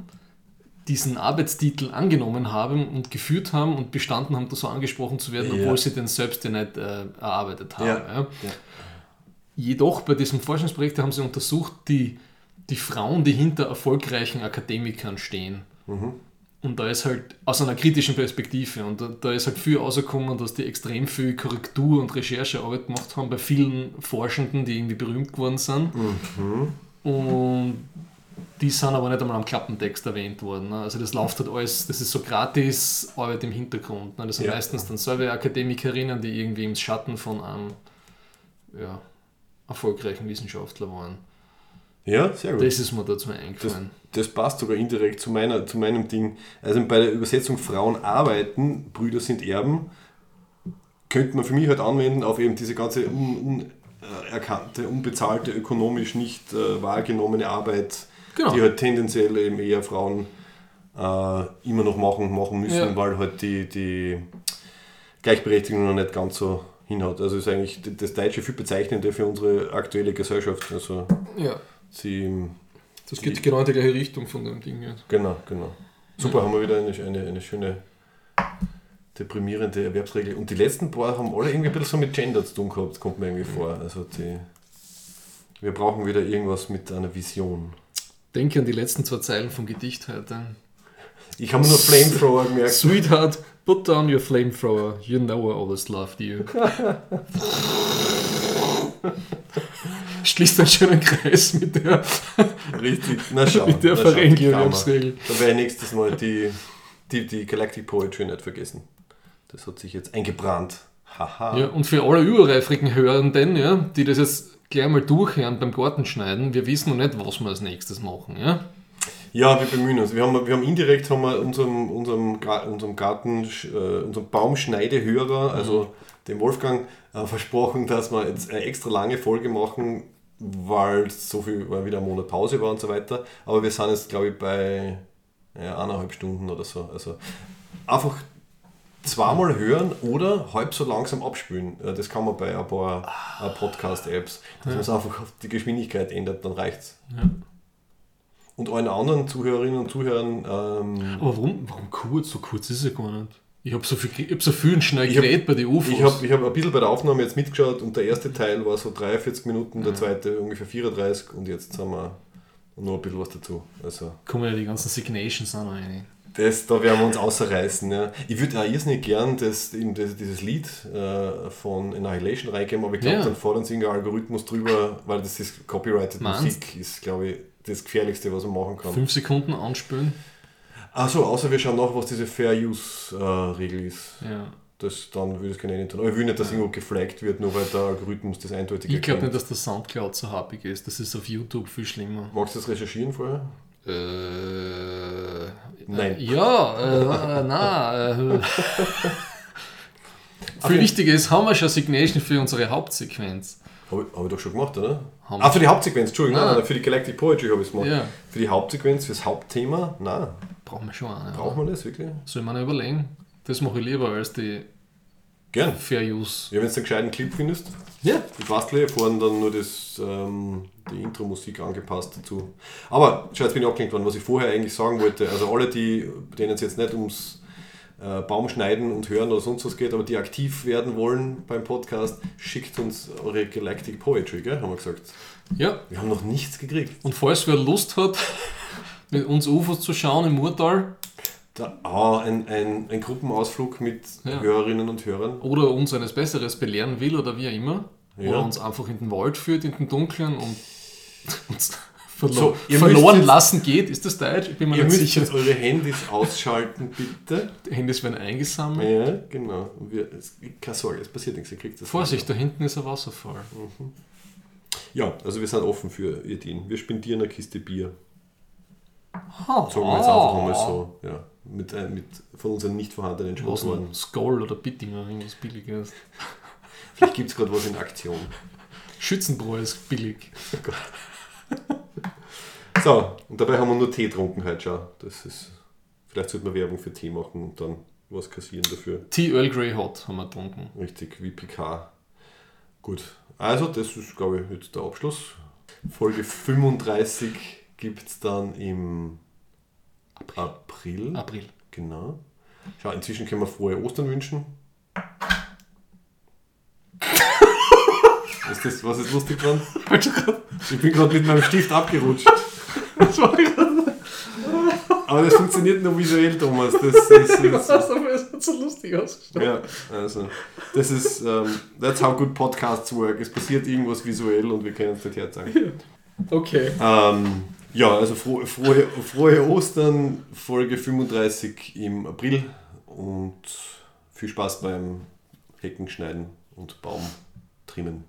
diesen Arbeitstitel angenommen haben und geführt haben und bestanden haben, da so angesprochen zu werden, Ja. obwohl sie den selbst ja nicht äh, erarbeitet haben. Ja. Jedoch bei diesem Forschungsprojekt haben sie untersucht, die, die Frauen, die hinter erfolgreichen Akademikern stehen. Und da ist halt aus einer kritischen Perspektive und da, da ist halt viel rausgekommen, dass die extrem viel Korrektur- und Recherchearbeit gemacht haben bei vielen Forschenden, die irgendwie berühmt geworden sind. Und die sind aber nicht einmal am Klappentext erwähnt worden. Ne? Also das läuft halt alles, das ist so gratis Arbeit im Hintergrund. Ne? Das sind Ja. meistens dann selber Akademikerinnen, die irgendwie im Schatten von einem ja, erfolgreichen Wissenschaftler waren. Ja, sehr gut. Das ist mir dazu Das, eingefallen. das passt sogar indirekt zu, meiner, zu meinem Ding. Also bei der Übersetzung Frauen arbeiten, Brüder sind Erben, könnte man für mich halt anwenden auf eben diese ganze un, unerkannte, unbezahlte, ökonomisch nicht äh, wahrgenommene Arbeit, Genau. die halt tendenziell eben eher Frauen äh, immer noch machen, machen müssen, Ja. weil halt die, die Gleichberechtigung noch nicht ganz so hinhaut. Also ist eigentlich das Deutsche viel bezeichnender für unsere aktuelle Gesellschaft. Also Ja, sie das geht genau in die gleiche Richtung von dem Ding. Ja. Genau, genau. Super, haben wir wieder eine, eine, eine schöne deprimierende Erwerbsregel. Und die letzten paar haben alle irgendwie ein bisschen so mit Gender zu tun gehabt, kommt mir irgendwie vor. Also die, wir brauchen wieder irgendwas mit einer Vision. Denke an die letzten zwei Zeilen vom Gedicht heute. Ich habe nur Flamethrower gemerkt. Sweetheart, Put down your flamethrower. You know I always loved you. Schließt einen schönen Kreis mit der, Richtig. Na schau. mit der. Verengelsregel. Da werde ich nächstes Mal die, die, die Galactic Poetry nicht vergessen. Das hat sich jetzt eingebrannt. Haha. Ja, und für alle überreifrigen Hörenden, ja, die das jetzt gleich mal durchhören beim Gartenschneiden, wir wissen noch nicht, was wir als nächstes machen. Ja? Ja, wir bemühen uns. Wir haben, wir haben indirekt haben wir unserem, unserem, unserem Garten, äh, unserem Baumschneidehörer, also dem Wolfgang, äh, versprochen, dass wir jetzt eine extra lange Folge machen, weil so viel, weil wieder ein Monat Pause war und so weiter. Aber wir sind jetzt, glaube ich, bei ja, eineinhalb Stunden oder so. Also einfach zweimal hören oder halb so langsam abspülen. Äh, Das kann man bei ein paar äh, Podcast-Apps, dass man es einfach auf die Geschwindigkeit ändert, dann reicht's. Und allen anderen Zuhörerinnen und Zuhörern, ähm, Aber warum, warum kurz? So kurz ist es ja gar nicht. Ich habe so viel, ich hab so viel schnell geredet bei den UFOs. ich habe ich hab ein bisschen bei der Aufnahme jetzt mitgeschaut und der erste Teil war so 43 Minuten, der zweite ungefähr 34 und jetzt haben wir noch ein bisschen was dazu. Also kommen ja die ganzen Signations auch noch rein. Das, da werden wir uns außerreißen. Ja. Ich würde auch irrsinnig gern das, das, dieses Lied äh, von Annihilation reingeben, aber ich glaube, Ja. dann fordern sie irgendeinen Algorithmus drüber, weil das ist copyrighted Meinst? Musik, ist glaube ich das Gefährlichste, was man machen kann. Fünf Sekunden anspülen. Achso, außer wir schauen nach, was diese Fair Use äh, Regel ist. Ja. Das, dann würde ich es gerne tun. Aber ich will nicht, dass irgendwo geflaggt wird, nur weil der Algorithmus das eindeutig Ich glaube nicht, dass der Soundcloud so happig ist. Das ist auf YouTube viel schlimmer. Magst du das recherchieren vorher? Äh, Nein. Ja, äh, na. Äh, viel wichtiger ist, haben wir schon Signation für unsere Hauptsequenz? Habe ich, hab ich doch schon gemacht, oder? Haben ah, für die Hauptsequenz, Entschuldigung, nein, Nein. nein, für die Galactic Poetry habe ich es gemacht. Ja. Für die Hauptsequenz, fürs Hauptthema, nein. Brauchen wir schon eine. Braucht man das wirklich? Soll man überlegen? Das mache ich lieber als die Gern. Fair Use. Ja, wenn du einen gescheiten Clip findest. Ja. Ich bastle vorhin dann nur das, ähm, die Intro-Musik angepasst dazu. Aber, schau, jetzt bin ich abgelenkt worden, was ich vorher eigentlich sagen wollte. Also alle, die, denen es jetzt nicht ums äh, Baumschneiden und Hören oder sonst was geht, aber die aktiv werden wollen beim Podcast, schickt uns eure Galactic Poetry, gell? haben wir gesagt. Ja. Wir haben noch nichts gekriegt. Und falls wer Lust hat, mit uns UFOs zu schauen im Murtal Da, ah, ein, ein, ein Gruppenausflug mit Ja. Hörerinnen und Hörern. oder uns eines Besseres belehren will oder wie auch immer, Ja. oder uns einfach in den Wald führt, in den Dunkeln und uns verlo So, verloren jetzt- lassen geht. Ist das Deutsch? Ich bin mir Ihr nicht müsst sicher. jetzt eure Handys ausschalten, bitte. Die Handys werden eingesammelt. Ja, genau. Wir, es, keine Sorge, es passiert nichts, ihr kriegt das. Vorsicht, da hinten ist ein Wasserfall. Ja, also wir sind offen für Ideen. Wir spendieren eine Kiste Bier. Oh, Sagen wir jetzt einfach einmal so. Ja, mit, äh, mit von unseren nicht vorhandenen Sponsoren. Skoll oder Bittinger, irgendwas Billiges. Vielleicht gibt es gerade was in Aktion. Schützenbräu ist billig. So, und dabei haben wir nur Tee getrunken heute schon. Das ist, vielleicht sollte man Werbung für Tee machen und dann was kassieren dafür. Tea Earl Grey Hot haben wir getrunken. Richtig, wie PK. Gut, also das ist, glaube ich, jetzt der Abschluss. Folge 35 gibt es dann im April. April. Genau. Schau, inzwischen können wir frohe Ostern wünschen. ist das, was ist lustig dran? Ich bin gerade mit meinem Stift abgerutscht. Aber das funktioniert nur visuell, Thomas. Das, das, das, Das hat so lustig ausgeschaut. ja, also, das ist, ähm, that's how good podcasts work. Es passiert irgendwas visuell und wir können es nicht herzeigen. Okay. Ähm, ja, also frohe, frohe, frohe Ostern, Folge 35 im April und viel Spaß beim Hecken schneiden und Baum trimmen.